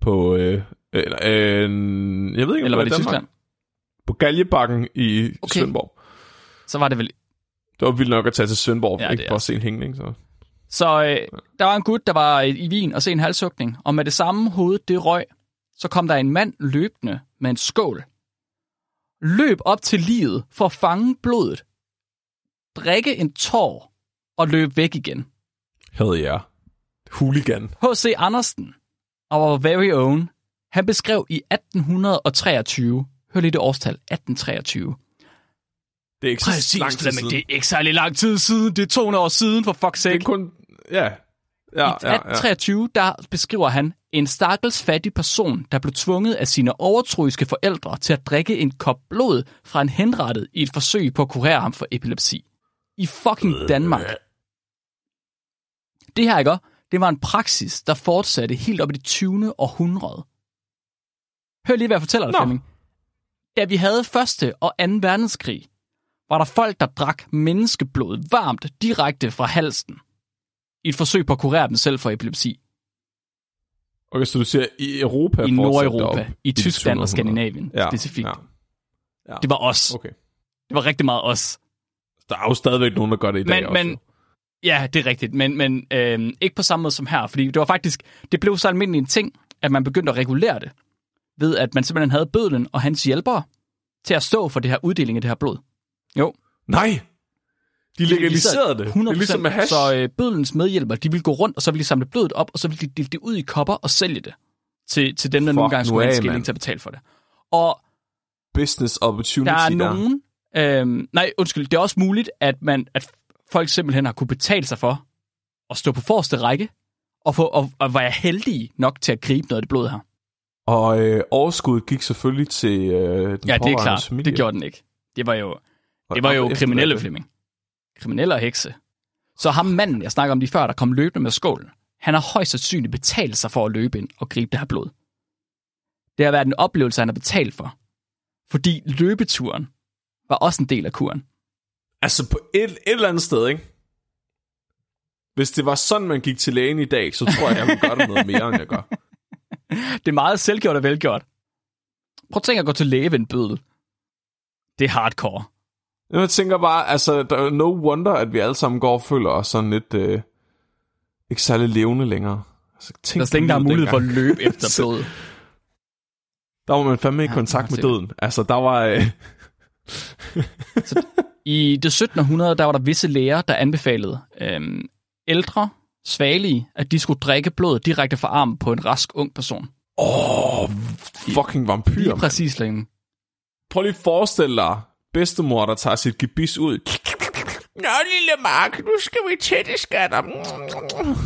på... Øh, eller, øh, jeg ved ikke, om Eller var det i. Tyskland? På Galjebakken i okay. Svendborg. Så var det vel Det var vildt nok at tage til Svendborg, Ja, ja, ikke for at se en hængning. Så. Så øh, der var en gut, der var i i Wien og se en halshugning, og med det samme hoved, det røg, så kom der en mand løbende med en skål. Løb op til livet for at fange blodet, drikke en tår og løb væk igen. Havde jeg. Hooligan. H.C. Andersen, our very own, han beskrev i 1823, hør lige det årstal, 1823. Det er ikke så lang tid siden. det er ikke særlig lang tid siden, det er 200 år siden, for fuck's det sake. er kun... Ja. Ja, I ja, ja. 1823, der beskriver han en stakkels fattig person, der blev tvunget af sine overtroiske forældre til at drikke en kop blod fra en henrettet i et forsøg på at kurere ham for epilepsi. I fucking Danmark. Det her, ikke? Det var en praksis, der fortsatte helt op i det 20. århundrede. Hør lige, hvad jeg fortæller dig. Flemming. Da vi havde første og 2. verdenskrig, var der folk, der drak menneskeblod varmt direkte fra halsen i et forsøg på at kurere dem selv for epilepsi. Okay, så du siger, i Europa I Nordeuropa, op i Tyskland og 1700. Skandinavien ja, specifikt. Ja. Ja. Det var os. Okay. Det var rigtig meget os. Der er jo stadigvæk nogen, der gør det i dag Men, også. men ja, det er rigtigt, men, men øh, ikke på samme måde som her, fordi det var faktisk, det blev så almindelig en ting, at man begyndte at regulere det, ved at man simpelthen havde bødlen og hans hjælpere til at stå for det her uddeling af det her blod. Jo. Nej! De legaliserede det. 100%. Det er ligesom med hash. Så øh, bødlens medhjælpere, de ville gå rundt, og så ville de samle blodet op, og så ville de dele det ud i kopper og sælge det til, til dem, der Fuck nogle gange skulle have en skilling til at betale for det. Og Business opportunity der er nogen... Øhm, nej, undskyld. Det er også muligt, at, man, at folk simpelthen har kunne betale sig for at stå på forreste række og, få, og, og være heldige nok til at gribe noget af det blod her. Og øh, overskuddet gik selvfølgelig til øh, den Ja, det er klart. familie. Det gjorde den ikke. Det var jo, det var jo kriminelle, Flemming. Kriminelle og hekse. Så ham manden, jeg snakker om lige før, der kom løbende med skålen, han har højst sandsynligt betalt sig for at løbe ind og gribe det her blod. Det har været en oplevelse, han har betalt for. Fordi løbeturen var også en del af kuren. Altså på et, et eller andet sted, ikke? Hvis det var sådan, man gik til lægen i dag, så tror jeg, jeg ville gøre det noget mere, end jeg gør. <laughs> Det er meget selvgjort og velgjort. Prøv at tænke at gå til læge ved en bødel. Det er hardcore. Jeg tænker bare, altså, der er no wonder, at vi alle sammen går og føler os sådan lidt, øh, ikke særlig levende længere. Altså, tænk Der er slet ingen, der på mulighed for dengang. at løbe efter <laughs> blod. Der var man fandme i Ja, kontakt med er døden. Altså, der var... Øh, <laughs> I det 1700, der var der visse læger, der anbefalede øhm, ældre, svagelige, at de skulle drikke blod direkte fra armen på en rask ung person. Åh, fucking vampyr. Lige præcis længe. Prøv lige at forestille dig, bedstemor, der tager sit gebis ud. Nå, lille Mark, nu skal vi tætte skatter.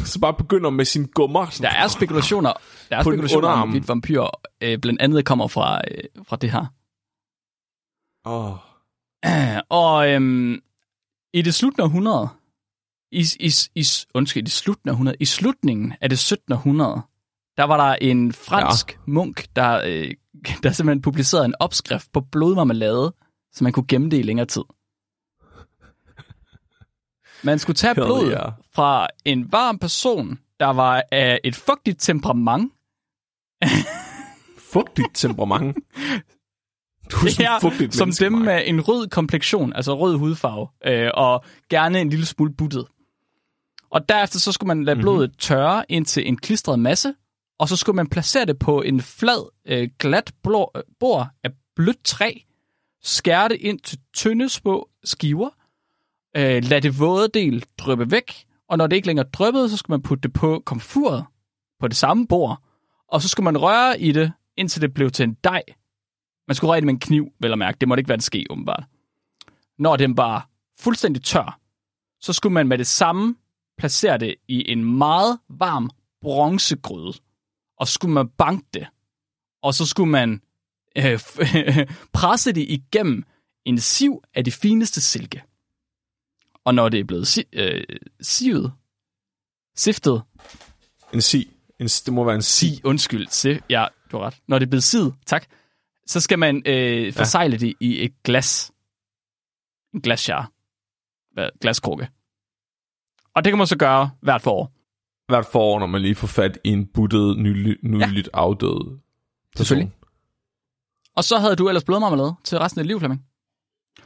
Så bare begynder med sin gummer. Der er spekulationer, der er spekulationer om, at vampyr øh, blandt andet kommer fra, øh, fra det her. Åh. <clears throat> Og øhm, i det af 100, i, i, i, undskyld, i det slutningen af 100, i slutningen af det 17. århundrede, der var der en fransk ja. munk, der, øh, <laughs> der simpelthen publicerede en opskrift på blodmarmelade, så man kunne gemme det i længere tid. Man skulle tage blod yeah. fra en varm person, der var af et fugtigt temperament, <laughs> Fugtigt temperament. Du er sådan Ja, fugtigt som dem med en rød komplektion, altså rød hudfarve, øh, og gerne en lille smule buttet. Og derefter så skulle man lade Mhm. blodet tørre ind til en klistret masse, og så skulle man placere det på en flad, øh, glat blå, øh, bord af blødt træ, skære det ind til tynde små skiver, øh, lad det våde del dryppe væk, og når det ikke længere dryppede, så skal man putte det på komfuret på det samme bord, og så skulle man røre i det, indtil det blev til en dej. Man skulle røre i det med en kniv, vel at mærke. Det måtte ikke være det ske, åbenbart. Når den var fuldstændig tør, så skulle man med det samme placere det i en meget varm bronzegryde. Og så skulle man banke det. Og så skulle man øh, <laughs> presse det igennem en siv af det fineste silke. Og når det er blevet si- øh, sivet, siftet, En si. En, det må være en si. si, undskyld, si, ja, du har ret. Når det er blevet sivet, tak, så skal man øh, forsegle ja. det i et glas. En glasjar. Glaskrukke. Og det kan man så gøre hvert forår. Hvert forår, når man lige får fat i en buttet, nylig, nyligt ja. afdød person. Selvfølgelig. Og så havde du ellers blodmarmelade til resten af dit liv, Flemming.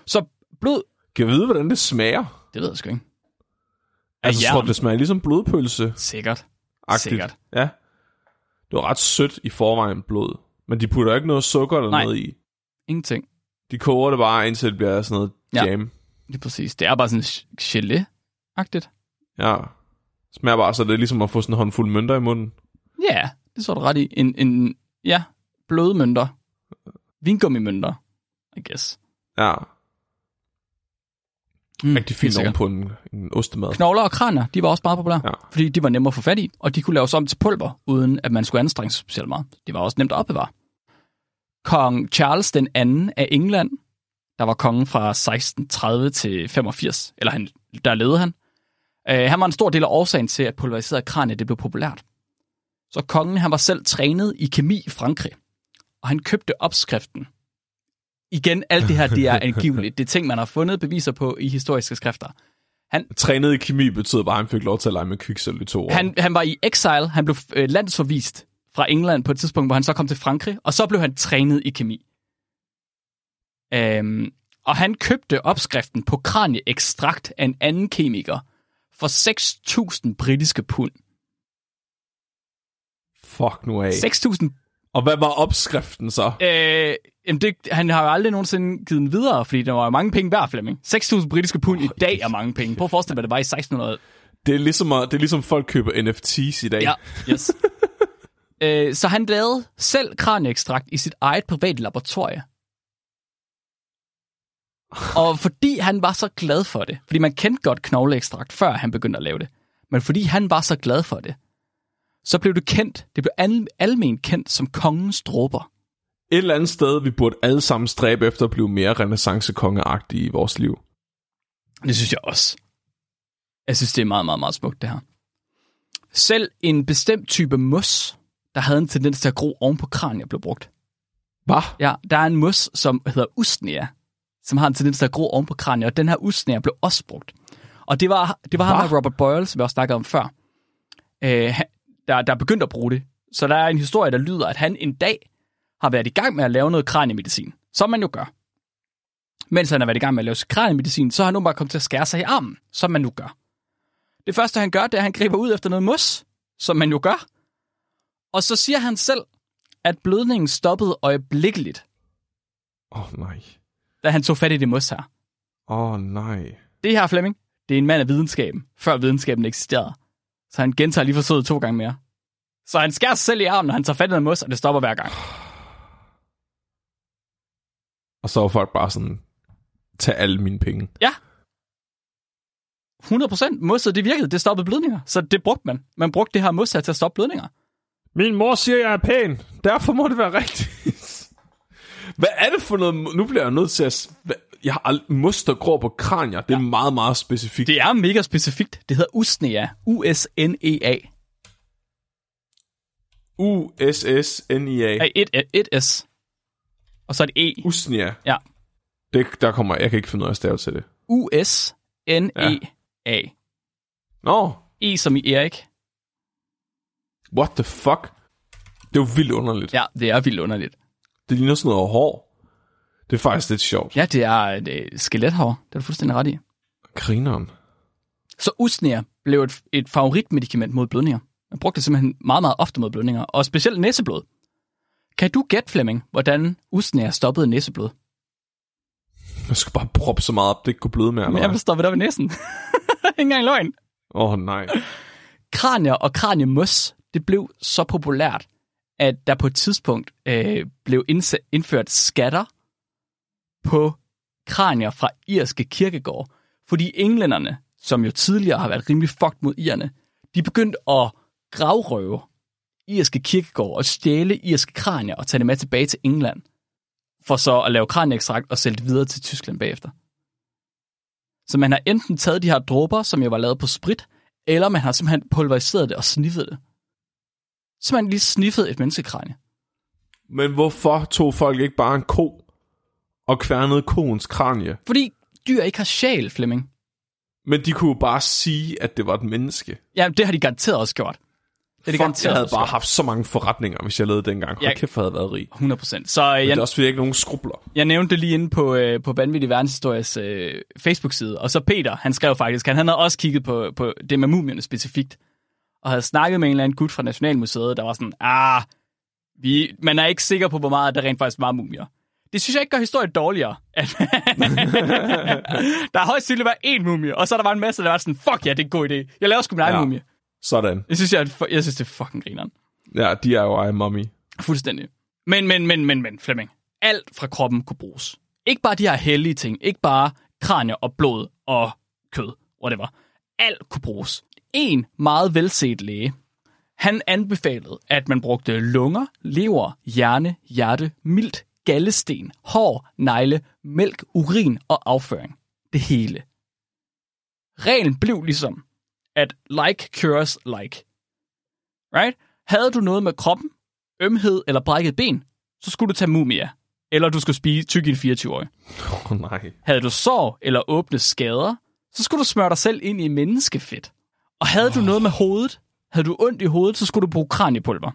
Så blod, Kan jeg vide, hvordan det smager? det ved jeg sgu ikke. Altså, jeg tror, det smager ligesom blodpølse. Sikkert. Agtigt. Sikkert. Ja. Det var ret sødt i forvejen blod. Men de putter ikke noget sukker eller Nej. noget i. Ingenting. De koger det bare, indtil det bliver sådan noget Ja. jam. Lige præcis. Det er bare sådan gelé-agtigt. Ja. Smager bare, så det er ligesom at få sådan en håndfuld mønter i munden. Ja, det så du ret i. En, en ja, blødmønter. Vingummimønter, I guess. Ja. Mm, Rigtig fint oven på en, en ostemad. Knogler og kranier, de var også meget populære, Ja. fordi de var nemme at få fat i, og de kunne laves om til pulver, uden at man skulle anstrenge sig specielt meget. De var også nemt at opbevare. Kong Charles den anden af England, der var kongen fra 1630 til 85, eller han, der levede han. Øh, han var en stor del af årsagen til, at pulveriseret kranie det blev populært. Så kongen han var selv trænet i kemi i Frankrig, og han købte opskriften. Igen, alt det her, det er <laughs> angiveligt. Det er ting, man har fundet beviser på i historiske skrifter. Trænet i kemi betyder bare, at han fik lov til at lege med kviksøl i to år. Han, han var i exile, han blev øh, landsforvist fra England på et tidspunkt, hvor han så kom til Frankrig, og så blev han trænet i kemi. Øhm, og han købte opskriften på kranieekstrakt af en anden kemiker for 6.000 britiske pund. Fuck nu af. 6.000 Og hvad var opskriften så? Øh, jamen det, han har jo aldrig nogensinde givet den videre, fordi der var mange penge værd, Flemming. 6.000 britiske pund oh, i dag er mange penge. Prøv at forestille dig, hvad det var i 1600. Det er ligesom, det er ligesom folk køber NFT's i dag. Ja, yes. <laughs> øh, så han lavede selv kranieekstrakt i sit eget private laboratorie. Og fordi han var så glad for det, fordi man kendte godt knogleekstrakt, før han begyndte at lave det, men fordi han var så glad for det, så blev det kendt, det blev al- almen kendt som kongens dråber. Et eller andet sted, vi burde alle sammen stræbe efter at blive mere renaissancekongeagtige i vores liv. Det synes jeg også. Jeg synes, det er meget, meget, meget smukt, det her. Selv en bestemt type mos, der havde en tendens til at gro oven på kranier, blev brugt. Hvad? Ja, der er en mos, som hedder Usnea, som har en tendens til at gro oven på kranier, og den her Usnea blev også brugt. Og det var, det var ham Hva? her, Robert Boyle, som jeg også snakkede om før, øh, der, der begyndte at bruge det. Så der er en historie, der lyder, at han en dag har været i gang med at lave noget kraniemedicin, som man jo gør. Mens han har været i gang med at lave kraniemedicin, så har han nu bare kommet til at skære sig i armen, som man nu gør. Det første, han gør, det er, at han griber ud efter noget mos, som man jo gør. Og så siger han selv, at blødningen stoppede øjeblikkeligt, Åh, oh, nej. da han tog fat i det mos her. Åh, oh, nej. Det her, Flemming, det er en mand af videnskaben, før videnskaben eksisterede. Så han gentager lige forsøget to gange mere. Så han skærer sig selv i armen, når han tager fat i noget mos, og det stopper hver gang. Og så var folk bare sådan, tag alle mine penge. Ja. 100% mosset, det virkede. Det stoppede blødninger. Så det brugte man. Man brugte det her mos til at stoppe blødninger. Min mor siger, jeg er pæn. Derfor må det være rigtigt. Hvad er det for noget? Nu bliver jeg nødt til at... Jeg har aldrig... Mos, der gror på kranier. Det er ja. meget, meget specifikt. Det er mega specifikt. Det hedder Usnea. U-S-N-E-A. U-S-S-N-I-A. Ej, et, et, et S. Og så et E. Usnia. Ja. Det, der kommer... Jeg kan ikke finde ud af at stave til det. U-S-N-E-A. Nå, E som i Erik. what the fuck? Det er jo vildt underligt. Ja. Ja, det er vildt underligt. Det ligner sådan noget hår. Det er faktisk lidt sjovt. Ja, det er et øh, skelethår. Det er du fuldstændig ret i. Grineren. Så Usnea blev et, et favoritmedicament mod blødninger. Man brugte det simpelthen meget, meget ofte mod blødninger, og specielt næseblod. Kan du gætte, Flemming, hvordan Usnea stoppede næseblod? Jeg skulle bare proppe så meget op, det ikke kunne bløde mere. Jeg Eller vil stoppe op i næsen. <laughs> Ikke engang løgn. Åh, oh, nej. Kranier og kraniemøs, det blev så populært, at der på et tidspunkt øh, blev indført skatter på kranier fra irske kirkegård. Fordi englænderne, som jo tidligere har været rimelig fucked mod irerne, de begyndte at gravrøve irske kirkegård og stjæle irske kranier og tage det med tilbage til England, for så at lave kranieekstrakt og sælge det videre til Tyskland bagefter. Så man har enten taget de her dråber, som jo var lavet på sprit, eller man har simpelthen pulveriseret det og sniffet det. Så man lige sniffet et menneskekranie. Men hvorfor tog folk ikke bare en ko og kværnede koens kranie? Fordi dyr ikke har sjæl, Flemming. Men de kunne jo bare sige, at det var et menneske. Ja, det har de garanteret også gjort. Det er de Fuck, jeg havde bare haft så mange forretninger, hvis jeg lavede dengang. Hold Ja. kæft, jeg havde været rig. 100 procent. Så øh, Men det jeg, er også fordi, jeg ikke nogen skrubler. jeg nævnte det lige inde på, øh, på Vanvittig Verdenshistories øh, Facebook-side. Og så Peter, han skrev faktisk, han, han havde også kigget på, på det med mumierne specifikt. Og havde snakket med en eller anden gut fra Nationalmuseet, der var sådan, ah, vi, man er ikke sikker på, hvor meget der rent faktisk var mumier. Det synes jeg ikke gør historien dårligere. <laughs> Der har højst sandsynligt været én mumie, og så er der bare en masse, der var sådan, fuck ja, det er en god idé. Jeg laver sgu min egen Ja. mumie. Sådan. Jeg synes, jeg, er jeg synes, det er fucking grineren. Ja, de er jo ej mommy. Fuldstændig. Men, men, men, men, men, Flemming. Alt fra kroppen kunne bruges. Ikke bare de her hellige ting. Ikke bare kranier og blod og kød. Whatever. Alt kunne bruges. En meget velset læge, han anbefalede, at man brugte lunger, lever, hjerne, hjerte, mildt, gallesten, hår, negle, mælk, urin og afføring. Det hele. Reglen blev ligesom, at like cures like. Right? Havde du noget med kroppen, ømhed eller brækket ben, så skulle du tage mumia. Eller du skulle spise tyk i en 24-årig. Åh oh, nej. Havde du sår eller åbne skader, så skulle du smøre dig selv ind i menneskefedt. Og havde oh. du noget med hovedet, havde du ondt i hovedet, så skulle du bruge kraniepulver.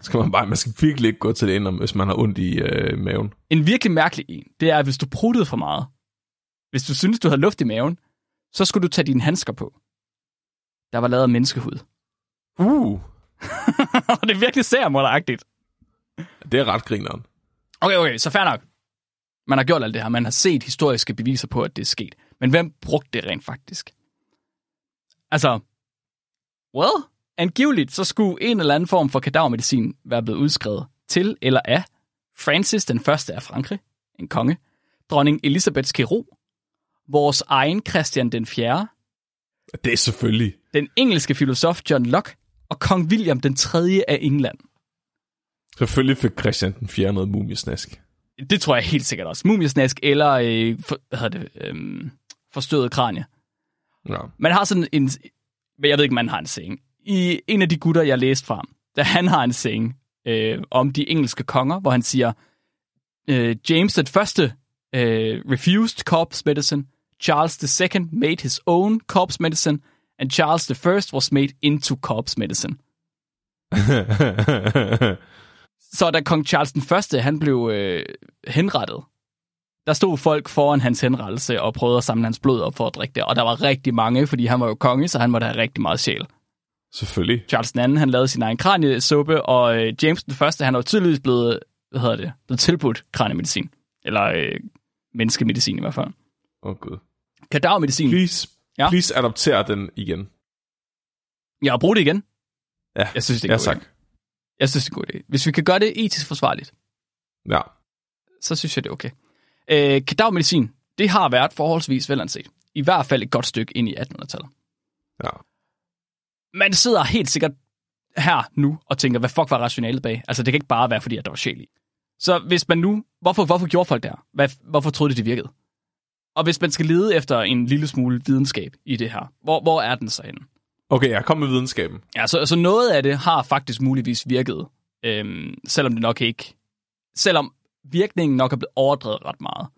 Skal man bare, man skal virkelig ikke gå til det ind, hvis man har ondt i øh, maven. En virkelig mærkelig en, det er, at hvis du pruttede for meget, hvis du synes, du havde luft i maven, så skulle du tage dine handsker på. Der var lavet af menneskehud. Uh, <laughs> det er virkelig særmorderagtigt. det er ret grineren. Okay, okay, så fair nok. Man har gjort alt det her. Man har set historiske beviser på, at det er sket. Men hvem brugte det rent faktisk? Altså, well, angiveligt så skulle en eller anden form for kadavermedicin være blevet udskrevet til eller af Francis den første af Frankrig, en konge, dronning Elisabeths kirurg, vores egen Christian den 4., Det er selvfølgelig. den engelske filosof John Locke og kong William den 3. af England. Selvfølgelig fik Christian den 4. noget mumiesnask. Det tror jeg helt sikkert også. Mumiesnask eller, øh, for, hvad hedder det, øh, forstøvet kranie. Ja. Man har sådan en, men jeg ved ikke, man har en saying. I en af de gutter, jeg læste fra, da han har en saying øh, om de engelske konger, hvor han siger, øh, James den første øh, refused corpse medicine, Charles the second made his own corpse medicine, and Charles the first was made into corpse medicine. <laughs> Så da kong Charles den første, han blev øh, henrettet, der stod folk foran hans henrettelse og prøvede at samle hans blod op for at drikke det. Og der var rigtig mange, fordi han var jo konge, så han måtte have rigtig meget sjæl. Selvfølgelig. Charles den anden, han lavede sin egen kraniesuppe, og øh, James den første, han var tydeligvis blevet, hvad hedder det, blevet tilbudt kraniemedicin. Eller øh, menneskemedicin i hvert fald. Åh, oh, gud. Kadavermedicin. Please, Ja. please adopter den igen. Ja, og brug det igen. Ja, Jeg synes, det er ja tak. idé. Jeg synes, det er en god idé. Hvis vi kan gøre det etisk forsvarligt, Ja. så synes jeg, det er okay. Øh, kadavermedicin, det har været forholdsvis velanset. I hvert fald et godt stykke ind i 1800-tallet. ja. Man sidder helt sikkert her nu og tænker, hvad fuck var rationalet bag? Altså, det kan ikke bare være, fordi at der var sjæl i. Så hvis man nu... Hvorfor, hvorfor gjorde folk det her? Hvad, hvorfor troede de, det virkede? Og hvis man skal lede efter en lille smule videnskab i det her, hvor, hvor er den så henne? Okay, jeg kom med videnskaben. Ja, så, så noget af det har faktisk muligvis virket, øhm, selvom det nok ikke... Selvom virkningen nok er blevet overdrevet ret meget.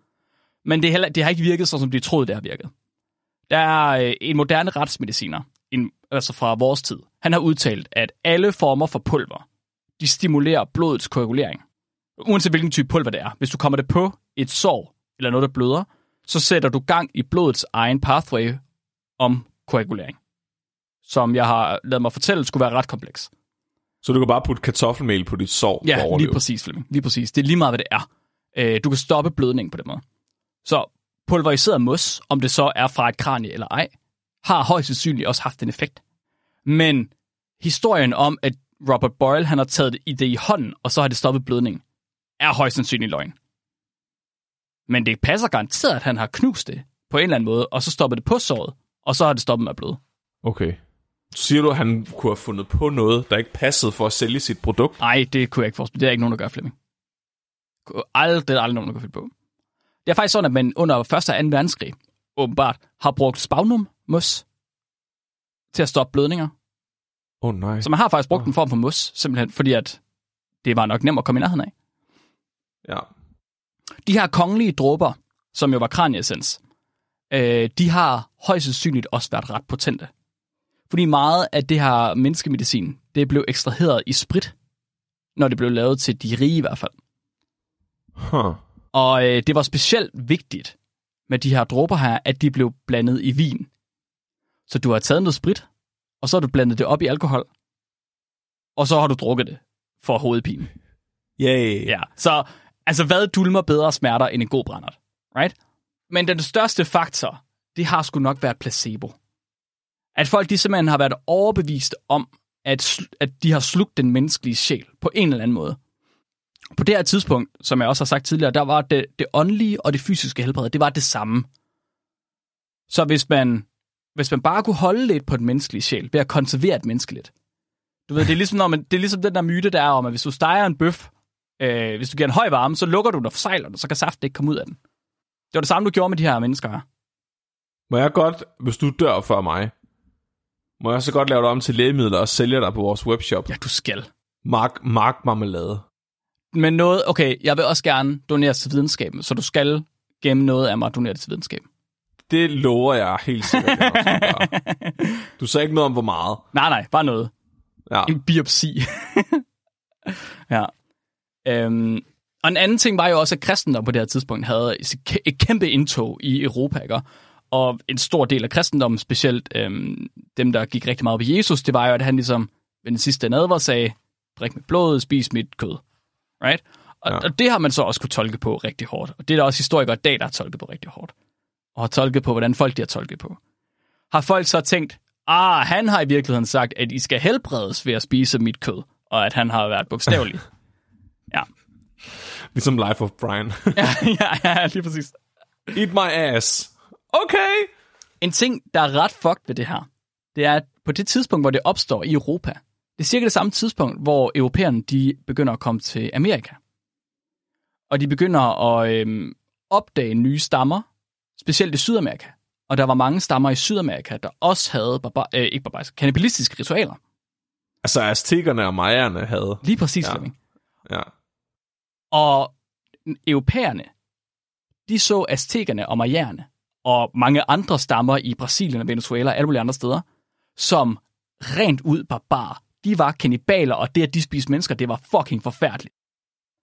Men det, er heller, det har ikke virket, sådan som de troede, det har virket. Der er øh, en moderne retsmediciner, en, altså fra vores tid. Han har udtalt, at alle former for pulver, de stimulerer blodets koagulering. Uanset hvilken type pulver det er. Hvis du kommer det på et sår, eller noget, der bløder, så sætter du gang i blodets egen pathway om koagulering. Som jeg har lavet mig fortælle, skulle være ret kompleks. Så du kan bare putte kartoffelmel på dit sår for at Ja, lige overleve. præcis, Flemming. Lige præcis. Det er lige meget, hvad det er. Øh, du kan stoppe blødningen på den måde. Så pulveriseret mos, om det så er fra et kranie eller ej, har højst sandsynligt også haft en effekt. Men historien om, at Robert Boyle han har taget i det i hånden, og så har det stoppet blødningen, er højst sandsynligt løgn. Men det passer garanteret, at han har knust det på en eller anden måde, og så stoppet det på såret, og så har det stoppet med at bløde. Okay. Så siger du, at han kunne have fundet på noget, der ikke passede for at sælge sit produkt? Nej, det kunne jeg ikke forestille. Det er ikke nogen, der gør, Flemming. Aldrig, det er aldrig nogen, der kan finde på. Det er faktisk sådan, at man under 1. og 2. verdenskrig, åbenbart, har brugt spagnum mos til at stoppe blødninger. Oh, nej. Så man har faktisk brugt en form for mos, simpelthen fordi, at det var nok nemt at komme i nærheden af. Ja. De her kongelige dråber, som jo var kraniesens, øh, de har højst sandsynligt også været ret potente. Fordi meget af det her menneskemedicin, det blev ekstraheret i sprit, når det blev lavet til de rige i hvert fald. Huh. Og øh, det var specielt vigtigt med de her dråber her, at de blev blandet i vin. Så du har taget noget sprit, og så har du blandet det op i alkohol, og så har du drukket det for hovedpine. Yay. Ja, så altså hvad dulmer bedre smerter end en god brændert, right? Men den største faktor, det har sgu nok været placebo. At folk de simpelthen har været overbevist om, at, at de har slugt den menneskelige sjæl på en eller anden måde. På det her tidspunkt, som jeg også har sagt tidligere, der var det, det åndelige og det fysiske helbred, det var det samme. Så hvis man, hvis man bare kunne holde lidt på den menneskelige sjæl, ved at konservere et menneske lidt. Du ved, det er ligesom, når man, det er ligesom den der myte, der er om, at hvis du steger en bøf, øh, hvis du giver en høj varme, så lukker du den og forsejler den, så kan saften ikke komme ud af den. Det var det samme, du gjorde med de her mennesker her. Må jeg godt, hvis du dør før mig, må jeg så godt lave dig om til lægemidler og sælge dig på vores webshop? Ja, du skal. Mark, Mark Marmelade. Men noget, okay, jeg vil også gerne donere til videnskaben, så du skal gemme noget af mig og donere det til videnskaben. Det lover jeg helt sikkert. jeg. <laughs> Du sagde ikke noget om, hvor meget. Nej, nej, bare noget. Ja. En biopsi. <laughs> ja. Øhm, og en anden ting var jo også, at kristendom på det her tidspunkt havde et kæmpe indtog i Europa, ikke? Og en stor del af kristendommen, specielt øhm, dem, der gik rigtig meget op i Jesus, det var jo, at han ligesom ved den sidste nadver sagde, drik mit blod, spis mit kød. Right? Og. Ja. og det har man så også kunne tolke på rigtig hårdt. Og det er der også historikere i dag, der har tolket på rigtig hårdt. Og har tolket på, hvordan folk de har tolket på. Har folk så tænkt, ah, han har i virkeligheden sagt, at I skal helbredes ved at spise mit kød, og at han har været bogstavelig. <laughs> ja. Ligesom Life of Brian. <laughs> ja, ja, ja, lige præcis. Eat my ass. Okay. En ting, der er ret fucked ved det her, det er, at på det tidspunkt, hvor det opstår i Europa, det er cirka det samme tidspunkt, hvor europæerne de begynder at komme til Amerika. Og de begynder at øhm, opdage nye stammer, specielt i Sydamerika. Og der var mange stammer i Sydamerika, der også havde barbar- øh, ikke barbariske, kannibalistiske ritualer. Altså, aztekerne og majerne havde. Lige præcis, Ja. ja. Flemming. Ja. Og europæerne, de så aztekerne og majerne og mange andre stammer i Brasilien og Venezuela og alle mulige andre steder, som rent ud barbar. De var kannibaler, og det, at de spiste mennesker, det var fucking forfærdeligt.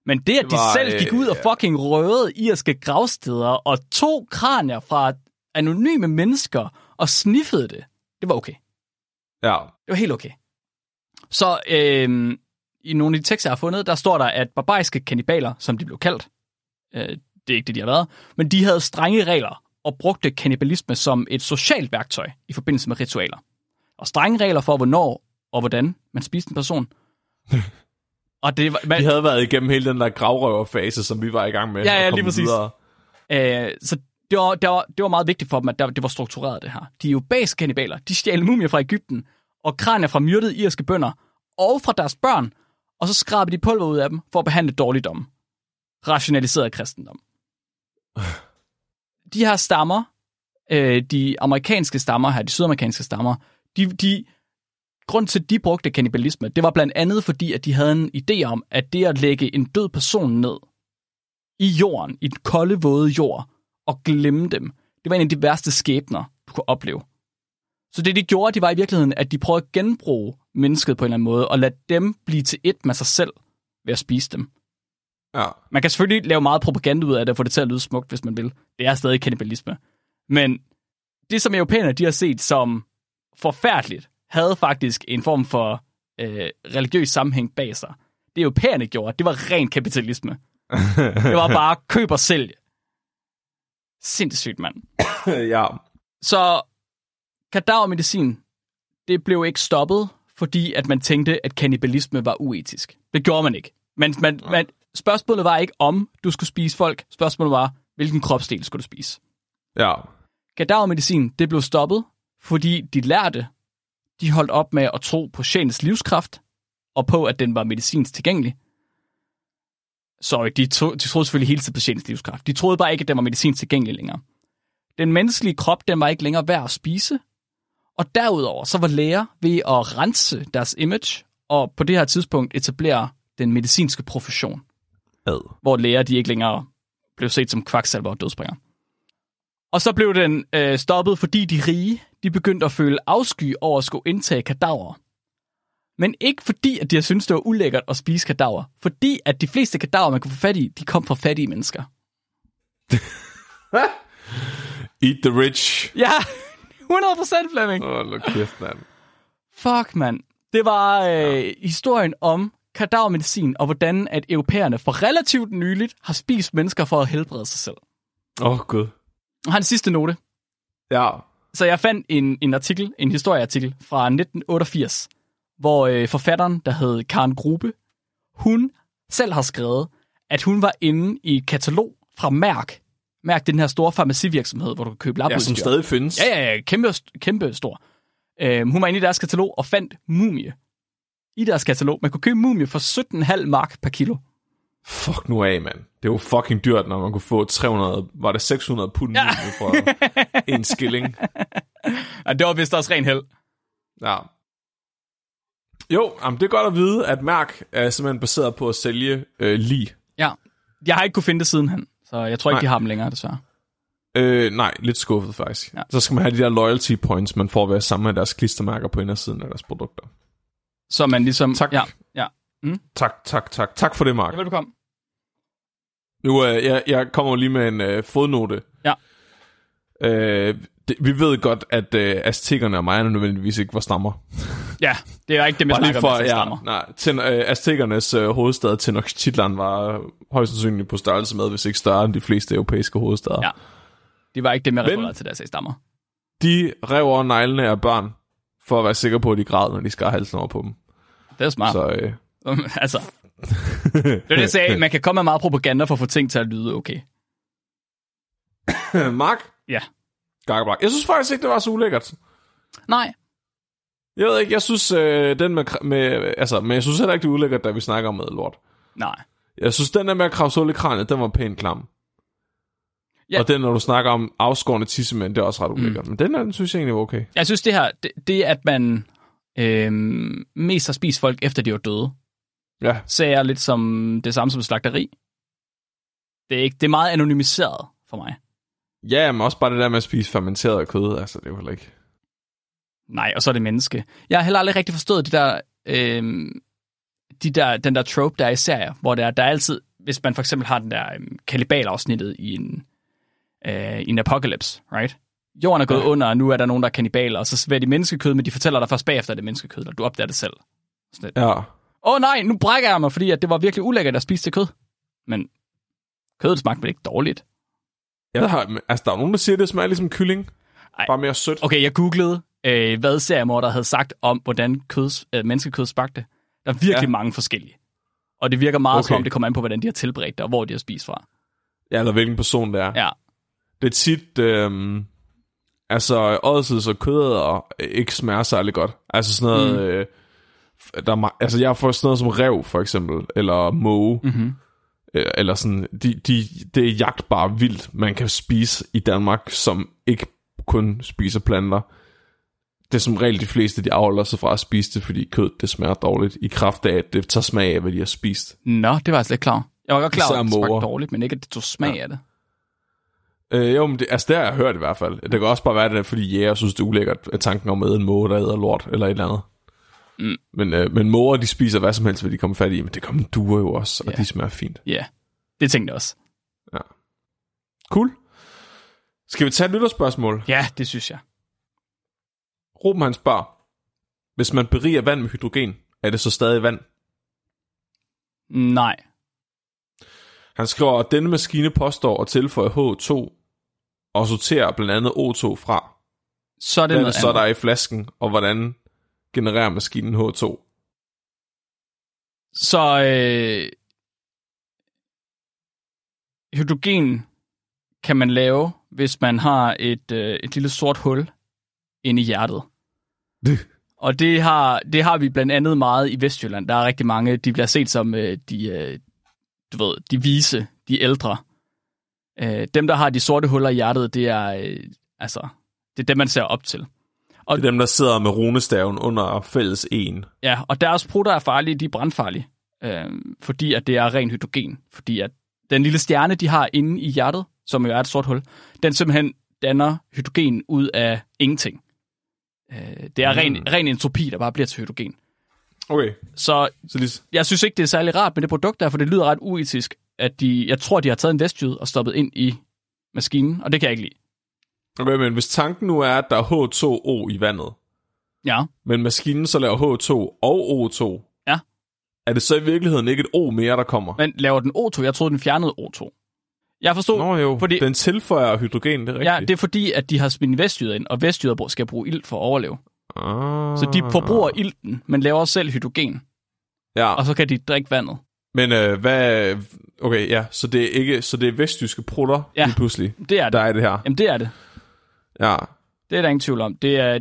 Men det, at Det de var, selv gik ud og øh, fucking røvede irske gravsteder og tog kranier fra anonyme mennesker og sniffede det, det var okay. Ja. Det var helt okay. Så øh, i nogle af de tekster, jeg har fundet, der står der, at barbariske kannibaler, som de blev kaldt, øh, det er ikke det, de har været, men de havde strenge regler og brugte kannibalisme som et socialt værktøj i forbindelse med ritualer. Og strenge regler for, hvornår og hvordan man spiste en person. <laughs> og det var, man, De havde været igennem hele den der gravrøverfase, som vi var i gang med. Ja, ja, lige præcis. Videre. Øh, så det var, det, var, det var meget vigtigt for dem, at der, det var struktureret, det her. De europæiske kannibaler, de stjal mumier fra Ægypten, og kranier fra myrdede irske bønder, og fra deres børn, og så skrabede de pulver ud af dem for at behandle dårligdom. Rationaliseret kristendom. De her stammer, øh, de amerikanske stammer her, de sydamerikanske stammer, de, de, grund til, at de brugte kannibalisme, det var blandt andet fordi, at de havde en idé om, at det at lægge en død person ned i jorden, i den kolde, våde jord, og glemme dem, det var en af de værste skæbner, du kunne opleve. Så det, de gjorde, det var i virkeligheden, at de prøvede at genbruge mennesket på en eller anden måde, og lade dem blive til et med sig selv ved at spise dem. Ja. Man kan selvfølgelig lave meget propaganda ud af det, og få det til at lyde smukt, hvis man vil. Det er stadig kannibalisme. Men det, som europæerne de har set som forfærdeligt, havde faktisk en form for øh, religiøs sammenhæng bag sig. Det europæerne gjorde, det var ren kapitalisme. <laughs> Det var bare køb og sælg. Sindssygt, mand. <laughs> ja. Så kadavermedicin, det blev ikke stoppet, fordi at man tænkte, at kannibalisme var uetisk. Det gjorde man ikke. Men man, man, spørgsmålet var ikke, om du skulle spise folk. Spørgsmålet var, hvilken kropsdel skulle du spise. Ja. Kadavermedicin, det blev stoppet, fordi de lærte, de holdt op med at tro på sjælens livskraft, og på, at den var medicinsk tilgængelig. Sorry, de, tro, de troede selvfølgelig hele tiden på sjælens livskraft. De troede bare ikke, at den var medicinsk tilgængelig længere. Den menneskelige krop, den var ikke længere værd at spise. Og derudover, så var læger ved at rense deres image, og på det her tidspunkt etablere den medicinske profession Ad. hvor læger de ikke længere blev set som kvaksalver og dødsbringer. Og så blev den øh, stoppet, fordi de rige de begyndte at føle afsky over at skulle indtage kadaver. Men ikke fordi, at de har syntes, det var ulækkert at spise kadaver. Fordi at de fleste kadaver, man kunne få fat i, de kom fra fattige mennesker. <laughs> Eat the rich. Ja, <laughs> 100% Flemming. Åh, oh, kæft, mand. Fuck, mand. Det var øh, historien om kadavermedicin, og hvordan at europæerne for relativt nyligt har spist mennesker for at helbrede sig selv. Åh, oh, gud. Og har en sidste note. Ja. Så jeg fandt en, en artikel, en historieartikel fra 1988, hvor øh, forfatteren, der hed Karen Grube, hun selv har skrevet, at hun var inde i et katalog fra Mærk. Mærk, det er den her store farmacivirksomhed, hvor du kan købe ja, labudstyr. som stadig findes. Ja, ja, ja, kæmpe, kæmpe stor. Øh, hun var inde i deres katalog og fandt mumie i deres katalog. Man kunne købe mumie for 17,5 mark per kilo. Fuck nu af, mand. Det var fucking dyrt, når man kunne få 300, var det 600 pund ja. for en <laughs> skilling. Ja, det var vist også ren held. Ja. Jo, jamen, det er godt at vide, at Mærk er simpelthen baseret på at sælge øh, lige. Ja. Jeg har ikke kunne finde det sidenhen, så jeg tror ikke, Nej. de har dem længere, desværre. Øh, nej, lidt skuffet faktisk. Ja. Så skal man have de der loyalty points, man får ved at samle deres klistermærker på indersiden af deres produkter. Så man ligesom... Tak. Ja, ja. Tak, tak, tak. Tak for det, Mark. Ja, velbekomme. Nu, øh, jeg, jeg kommer lige med en øh, fodnote. Ja. Øh, det, vi ved godt, at øh, aztekerne og majerne nødvendigvis ikke var stammer. Ja, det er ikke det, lige snakker for, om, ja, stammer. nej, ten, øh, aztekernes øh, hovedstad Tenochtitlan var højst sandsynligt på størrelse med, hvis ikke større end de fleste europæiske hovedsteder. Ja. Det var ikke det, Men- refererede til, jeg sagde stammer. De rev over neglene af børn, for at være sikker på, at de græd, når de skar halsen over på dem. Det er smart. Så øh, altså, det er det, jeg sagde. Man kan komme med meget propaganda for at få ting til at lyde okay. <coughs> Mark? Ja. Gakkeblak. Jeg synes faktisk ikke, det var så ulækkert. Nej, Jeg ved ikke, jeg synes, øh, den med, med, altså, men jeg synes heller ikke, det er ulækkert, da vi snakker om lort. nej. Jeg synes, den der med at kravse hul i kranet, den var pænt klam. Ja. Og den, når du snakker om afskårende tissemænd, det er også ret ulækkert. Mm. Men den, her, den synes jeg egentlig var okay. Jeg synes, det her, det, det at man øhm, mest har spist folk, efter de var døde. Ja, Ser jeg lidt som det samme som slagteri. Det er, ikke, det er meget anonymiseret for mig. ja men også bare det der med at spise fermenteret kød, altså det er jo heller ikke... Nej, og så er det menneske. Jeg har heller aldrig rigtig forstået de der, øhm, de der, den der trope, der er i serier, hvor der, der er altid, hvis man for eksempel har den der øhm, kannibalafsnittet i en, øh, i en apocalypse, right? Jorden er gået Ja. under, og nu er der nogen, der er kannibaler, og så serverer de menneskekød, men de fortæller dig først bagefter, at det er menneskekød, og du opdager det selv. Sådan lidt. Ja, Åh oh, nej, nu brækker jeg mig, fordi at det var virkelig ulækkert at spise det kød. Men kødet smagte vel ikke dårligt? jeg har, altså der er nogen, der siger, at det smager ligesom kylling. Ej. Bare mere sødt. Okay, jeg googlede, øh, hvad seriemorder havde sagt om, hvordan kød, øh, menneskekød smagte. Der er virkelig Ja. mange forskellige. Og det virker meget okay. som om, det kommer an på, hvordan de har tilberedt det, og hvor de har spist fra. Ja, eller hvilken person det er. Ja, Det er tit, øhm, altså ådsids og kød og ikke smager særlig godt. Altså sådan noget, mm. øh, der er, altså jeg har fået sådan noget som rev for eksempel, eller måge, mm-hmm. øh, eller sådan, de, de, det er jagtbart vildt, man kan spise i Danmark, som ikke kun spiser planter. Det er som regel de fleste, de afholder sig fra at spise det, fordi kød, det smager dårligt, i kraft af, at det tager smag af, hvad de har spist. Nå, det var jeg slet ikke klar. Jeg var godt klar over, at det smagte dårligt, men ikke, at det tog smag ja. af det. Øh, jo, men det, altså det har jeg hørt i hvert fald. Det kan også bare være, det fordi jæger synes, det er ulækkert, at tanken om at æde en måge, der æder lort, eller et eller andet. Mm. Men, øh, men måger, de spiser hvad som helst, hvad de kommer fat i, men det kommer duer jo også, og Ja. de smager fint. Ja, yeah. det tænkte jeg også. Cool. Skal vi tage et lytterspørgsmål? Ja, det synes jeg. Ruben han spørger, hvis man beriger vand med hydrogen, er det så stadig vand? Nej. Han skriver, at denne maskine påstår at tilføje H2 og sorterer blandt andet O2 fra. Så er det Hvad er det så, der andet. er i flasken, og hvordan genererer maskinen H2? Så øh, hydrogen kan man lave, hvis man har et, øh, et lille sort hul inde i hjertet. <laughs> Og det har, det har vi blandt andet meget i Vestjylland. Der er rigtig mange, de bliver set som øh, de, øh, du ved, de vise, de ældre. Øh, dem, der har de sorte huller i hjertet, det er, øh, altså, det er dem, man ser op til. Det er dem, der sidder med runestaven under fælles en. Ja, og deres prutter er farlige, de er brandfarlige, øh, fordi at det er ren hydrogen. Fordi at den lille stjerne, de har inde i hjertet, som jo er et sort hul, den simpelthen danner hydrogen ud af ingenting. Øh, det er Mm. ren, ren entropi, der bare bliver til hydrogen. Okay, Så så lige... jeg synes ikke, det er særlig rart med det produkt der, for det lyder ret uetisk, at de, jeg tror, de har taget en vestjyd og stoppet ind i maskinen, og det kan jeg ikke lide. Okay, men hvis tanken nu er, at der er H2O i vandet, Ja, men maskinen så laver H2 og O2, Ja. er det så i virkeligheden ikke et O mere, der kommer? men laver den O2? Jeg troede, den fjernede O2. Jeg forstod, Nå jo, fordi- den tilføjer hydrogen, det er rigtigt. ja, det er fordi, at de har smidt vestjyder ind, og vestjyder skal bruge ilt for at overleve. ah. Så de forbruger ilten, men laver også selv hydrogen, Ja, og så kan de drikke vandet. men øh, hvad... Okay, ja, så det er ikke... Så det er vestjyske prutter Ja. lige pludselig, Det er det. der er det her. Jamen, det er det. Ja, Det er der ingen tvivl om. Det er,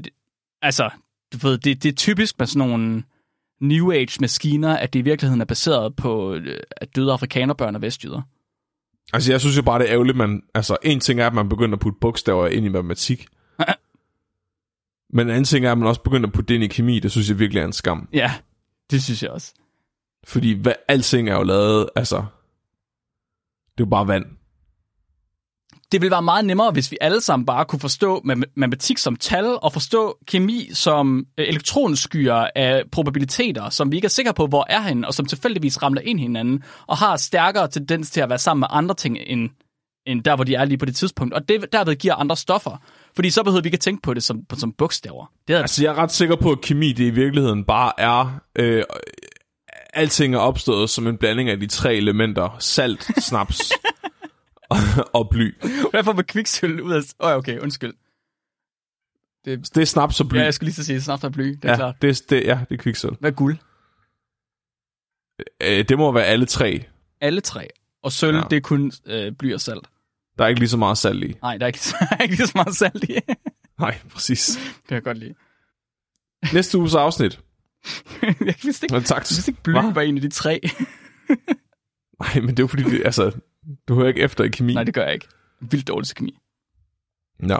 altså, du ved, det, det er typisk med sådan nogle New Age-maskiner, at det i virkeligheden er baseret på øh, at døde afrikanerbørn og vestjyder. altså jeg synes jo bare, det er ærgerligt, man... Altså, en ting er, at man begynder at putte bogstaver ind i matematik. <laughs> men en anden ting er, at man også begynder at putte det ind i kemi. Det synes jeg virkelig er en skam. Ja, det synes jeg også. Fordi hvad, alting er jo lavet, altså... Det er jo bare vand. Det ville være meget nemmere, hvis vi alle sammen bare kunne forstå matematik som tal, og forstå kemi som øh, elektronskyer af probabiliteter, som vi ikke er sikre på, hvor er henne, og som tilfældigvis ramler ind hinanden, og har stærkere tendens til at være sammen med andre ting, end, end der, hvor de er lige på det tidspunkt. Og det derved giver andre stoffer. Fordi så behøver vi ikke at tænke på det som, som bogstaver. Det er, Altså, jeg er ret sikker på, at kemi det i virkeligheden bare er... Øh, alting er opstået som en blanding af de tre elementer. Salt, snaps <laughs> og, og bly. Hvad får man kviksøl ud af... Åh, oh, okay, undskyld. Det er snaps og bly. Ja, jeg skulle lige så sige, snart er bly, det er ja, klart. det, det, ja, det er kviksølv. Hvad er guld? Øh, det må være alle tre. Alle tre. Og sølv, Ja. det er kun øh, bly og salt. Der er ikke lige så meget salt i. Nej, der er ikke, <laughs> der er ikke lige så meget salt i. det <laughs> Nej, præcis. kan jeg godt lide. Næste uges afsnit. jeg vidste ikke, Men tak. jeg vidste ikke bly Hva? var en af de tre. Nej, men det er jo fordi, det, altså, du hører ikke efter i kemi. Nej, det gør jeg ikke. Vildt dårlig til kemi. Ja.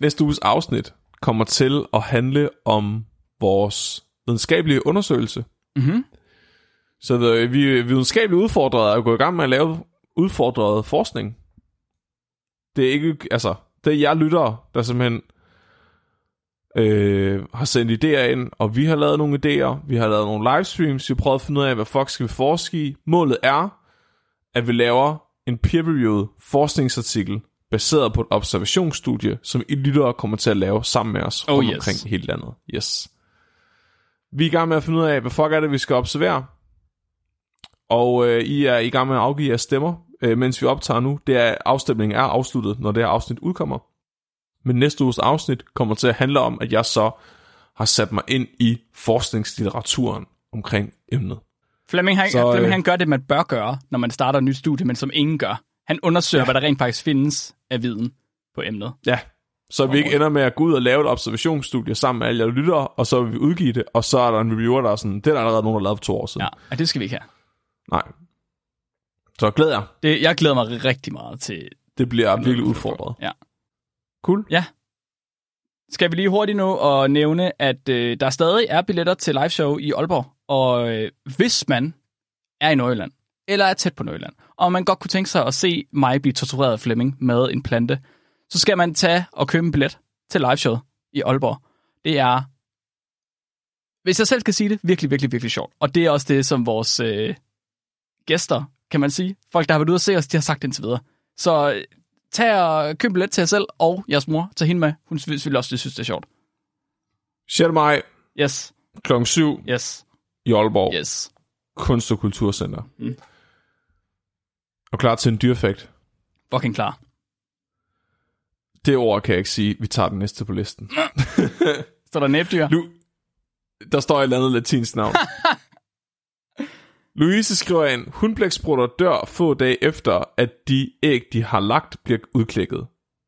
Næste uges afsnit kommer til at handle om vores videnskabelige undersøgelse. Mhm. Så vi er videnskabeligt udfordrede at gå i gang med at lave udfordret forskning. Det er ikke, altså, det er jer lyttere, der simpelthen øh, har sendt idéer ind, og vi har lavet nogle idéer, vi har lavet nogle livestreams, vi har prøvet at finde ud af, hvad fuck skal vi forske i. Målet er, at vi laver en peer-reviewed forskningsartikel, baseret på et observationsstudie, som I lyttere kommer til at lave sammen med os Oh, rundt yes. omkring hele landet. Yes. Vi er i gang med at finde ud af, hvad fuck er det, vi skal observere. Og øh, I er i gang med at afgive jeres stemmer, øh, mens vi optager nu. Det er, afstemningen er afsluttet, når det her afsnit udkommer. Men næste uges afsnit kommer til at handle om, at jeg så har sat mig ind i forskningslitteraturen omkring emnet. Flemming, han, Så, så, øh, han gør det, man bør gøre, når man starter et nyt studie, men som ingen gør. Han undersøger, ja. hvad der rent faktisk findes af viden på emnet. Ja, så vi ikke ender med at gå ud og lave et observationsstudie sammen med alle jer lyttere, og så vil vi udgive det, og så er der en reviewer, der er sådan, det er der allerede nogen, der lavet for to år siden. Ja, og det skal vi ikke have. Nej. Så glæder jeg. Det, jeg glæder mig rigtig meget til... Det bliver virkelig udfordret. Ja. Cool. Skal vi lige hurtigt nu og nævne, at øh, der stadig er billetter til liveshow i Aalborg, og øh, hvis man er i Nordjylland, eller er tæt på Nordjylland, og man godt kunne tænke sig at se mig blive tortureret af Flemming med en plante, så skal man tage og købe en billet til liveshow i Aalborg. Det er, hvis jeg selv skal sige det, virkelig, virkelig, virkelig sjovt. Og det er også det, som vores øh, gæster, kan man sige, folk, der har været ude at se os, de har sagt indtil videre. Så øh, tag og køb billet til jer selv og jeres mor. Tag hende med. Hun synes vil også, det synes, det er sjovt. 6. maj Yes, kl. 7 yes, i Aalborg. yes. Kunst- og Kulturcenter. Mm. Og klar til en dyrfakt. Fucking klar. Det ord kan jeg ikke sige. Vi tager den næste på listen. <laughs> Så der næbdyr. Lu- der står et eller andet latinsk navn. <laughs> Louise skriver ind, hundblæksprutter dør få dage efter, at de æg, de har lagt, bliver udklækket.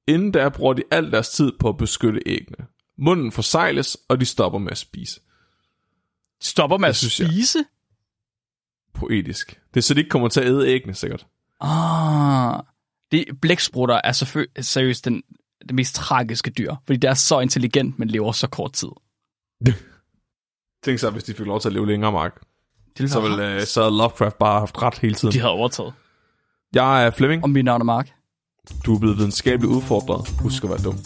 Inden da bruger de al deres tid på at beskytte æggene. Munden forsejles, og de stopper med at spise. Stopper med at synes jeg. spise? Poetisk. Det er så, de ikke kommer til at æde æggene, sikkert. Ah, det, blæksprutter er selvfølgelig seriøst den, det mest tragiske dyr, fordi det er så intelligent, men lever så kort tid. <laughs> Tænk sig, hvis de fik lov til at leve længere, Mark. Det Så ville uh, så havde Lovecraft bare haft ret hele tiden. de havde overtaget. Jeg er Flemming. Og mit navn er Mark. Du er blevet videnskabeligt udfordret. Husk at være dum.